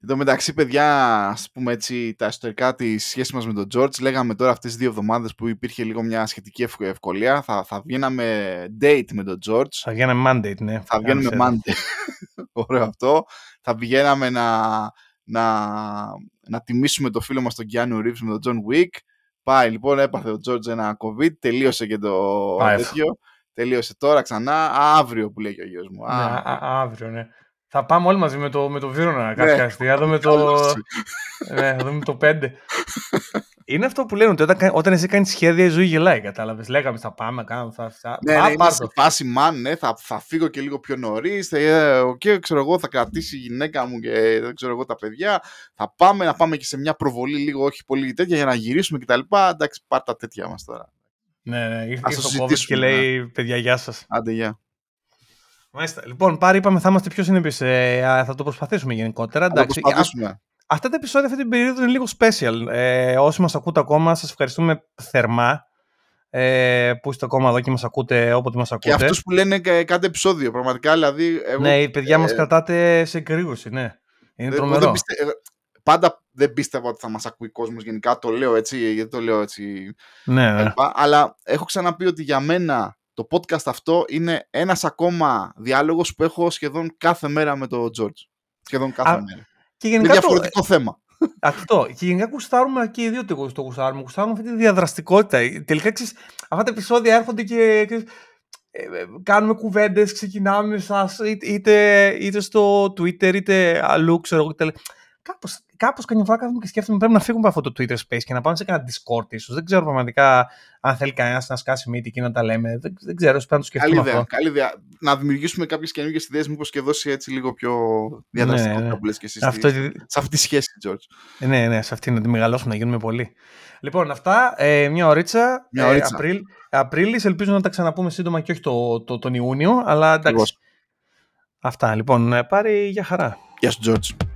Speaker 2: Εν τω μεταξύ, παιδιά, ας πούμε έτσι τα ιστορικά της σχέσης μας με τον George, λέγαμε τώρα αυτές τις δύο εβδομάδες που υπήρχε λίγο μια σχετική ευκολία. Θα, θα βγαίναμε date με τον George.
Speaker 1: Θα βγαίναμε mandate, ναι.
Speaker 2: Θα βγαίνουμε mandate. <laughs> Ωραίο αυτό. Θα βγαίναμε να, να, να τιμήσουμε το φίλο μας τον Keanu Reeves με τον John Wick. Πάει λοιπόν, έπαθε ο George ένα COVID, τελείωσε και το τέτοιο. Τελείωσε τώρα ξανά, αύριο που λέει ο γιος μου.
Speaker 1: Ναι, αύριο, ναι. Θα πάμε όλοι μαζί με το, με το Βίρονα κάποια ναι. στιγμή. Θα δούμε το, ναι, θα δούμε το 5. Είναι αυτό που λένε ότι όταν, όταν εσύ κάνεις σχέδια η ζωή γελάει, κατάλαβες. Λέγαμε θα πάμε, κάνουμε. Θα, θα,
Speaker 2: ναι, ναι, είναι σε φάση man, ναι, θα, θα φύγω και λίγο πιο νωρίς. Και ε, ξέρω εγώ, θα κρατήσει η γυναίκα μου και δεν ξέρω εγώ τα παιδιά. Θα πάμε να πάμε και σε μια προβολή λίγο, όχι πολύ τέτοια, για να γυρίσουμε κτλ. Εντάξει, πάρ τα τέτοια μας τώρα.
Speaker 1: Ναι, ναι, ήρθε στο COVID και λέει, ναι. παιδιά, γεια σας.
Speaker 2: Άντε, γεια.
Speaker 1: Μάλιστα. Λοιπόν, πάρει είπαμε θα είμαστε πιο συνεπείς. Ε, θα το προσπαθήσουμε γενικότερα.
Speaker 2: Θα το προσπαθήσουμε.
Speaker 1: Αυτά τα επεισόδια αυτή την περίοδο είναι λίγο special. Ε, όσοι μας ακούτε ακόμα, σας ευχαριστούμε θερμά ε, που είστε ακόμα εδώ και μας ακούτε όποτε μας ακούτε.
Speaker 2: Και αυτούς που λένε κάτι επεισόδιο, πραγματικά δηλαδή.
Speaker 1: Εγώ, ναι, οι παιδιά ε, μας κρατάτε σε κρύωση, ναι. Είναι τρομερό. Δεν πιστε... Ε,
Speaker 2: πάντα δεν πίστευα ότι θα μας ακούει κόσμος γενικά. Το λέω έτσι, γιατί το λέω έτσι.
Speaker 1: Ναι, ναι.
Speaker 2: Αλλά έχω ξαναπεί ότι για μένα το podcast αυτό είναι ένας ακόμα διάλογος που έχω σχεδόν κάθε μέρα με τον George. Σχεδόν κάθε μέρα. Και γενικά είναι διαφορετικό το... θέμα. <laughs>
Speaker 1: Αυτό. Και γενικά κουστάρουμε και οι δύο το κουστάρουμε. Κουστάρουμε αυτή τη διαδραστικότητα. Τελικά ξέρεις, αυτά τα επεισόδια έρχονται και ε, ε, κάνουμε κουβέντες, ξεκινάμε σας, είτε, είτε στο Twitter είτε αλλού, ξέρω εγώ. Κάπως κάπως καμιά φορά κάθομαι και σκέφτομαι πρέπει να φύγουμε από αυτό το Twitter Space και να πάμε σε κανένα Discord ίσως. Δεν ξέρω πραγματικά αν θέλει κανένας να σκάσει μύτη και να τα λέμε. Δεν, δεν ξέρω, πρέπει να το σκεφτούμε.
Speaker 2: Καλή ιδέα, καλή ιδέα. Να δημιουργήσουμε κάποιες καινούργιες ιδέες, μήπως και δώσει έτσι λίγο πιο διαδραστικότητα ναι, ναι. που λες και εσύ. Αυτό... Σε αυτή τη σχέση, George.
Speaker 1: Ναι, ναι, σε αυτή να τη μεγαλώσουμε, να γίνουμε πολύ. Λοιπόν, αυτά. Ε, μια ωρίτσα. Μια ωρίτσα. Ε, Απρίλ, Απρίλης, ελπίζω να τα ξαναπούμε σύντομα και όχι το, το, τον Ιούνιο, αλλά εντάξει. Αυτά. Λοιπόν, ε, πάρει για χαρά.
Speaker 2: Γεια σου, George.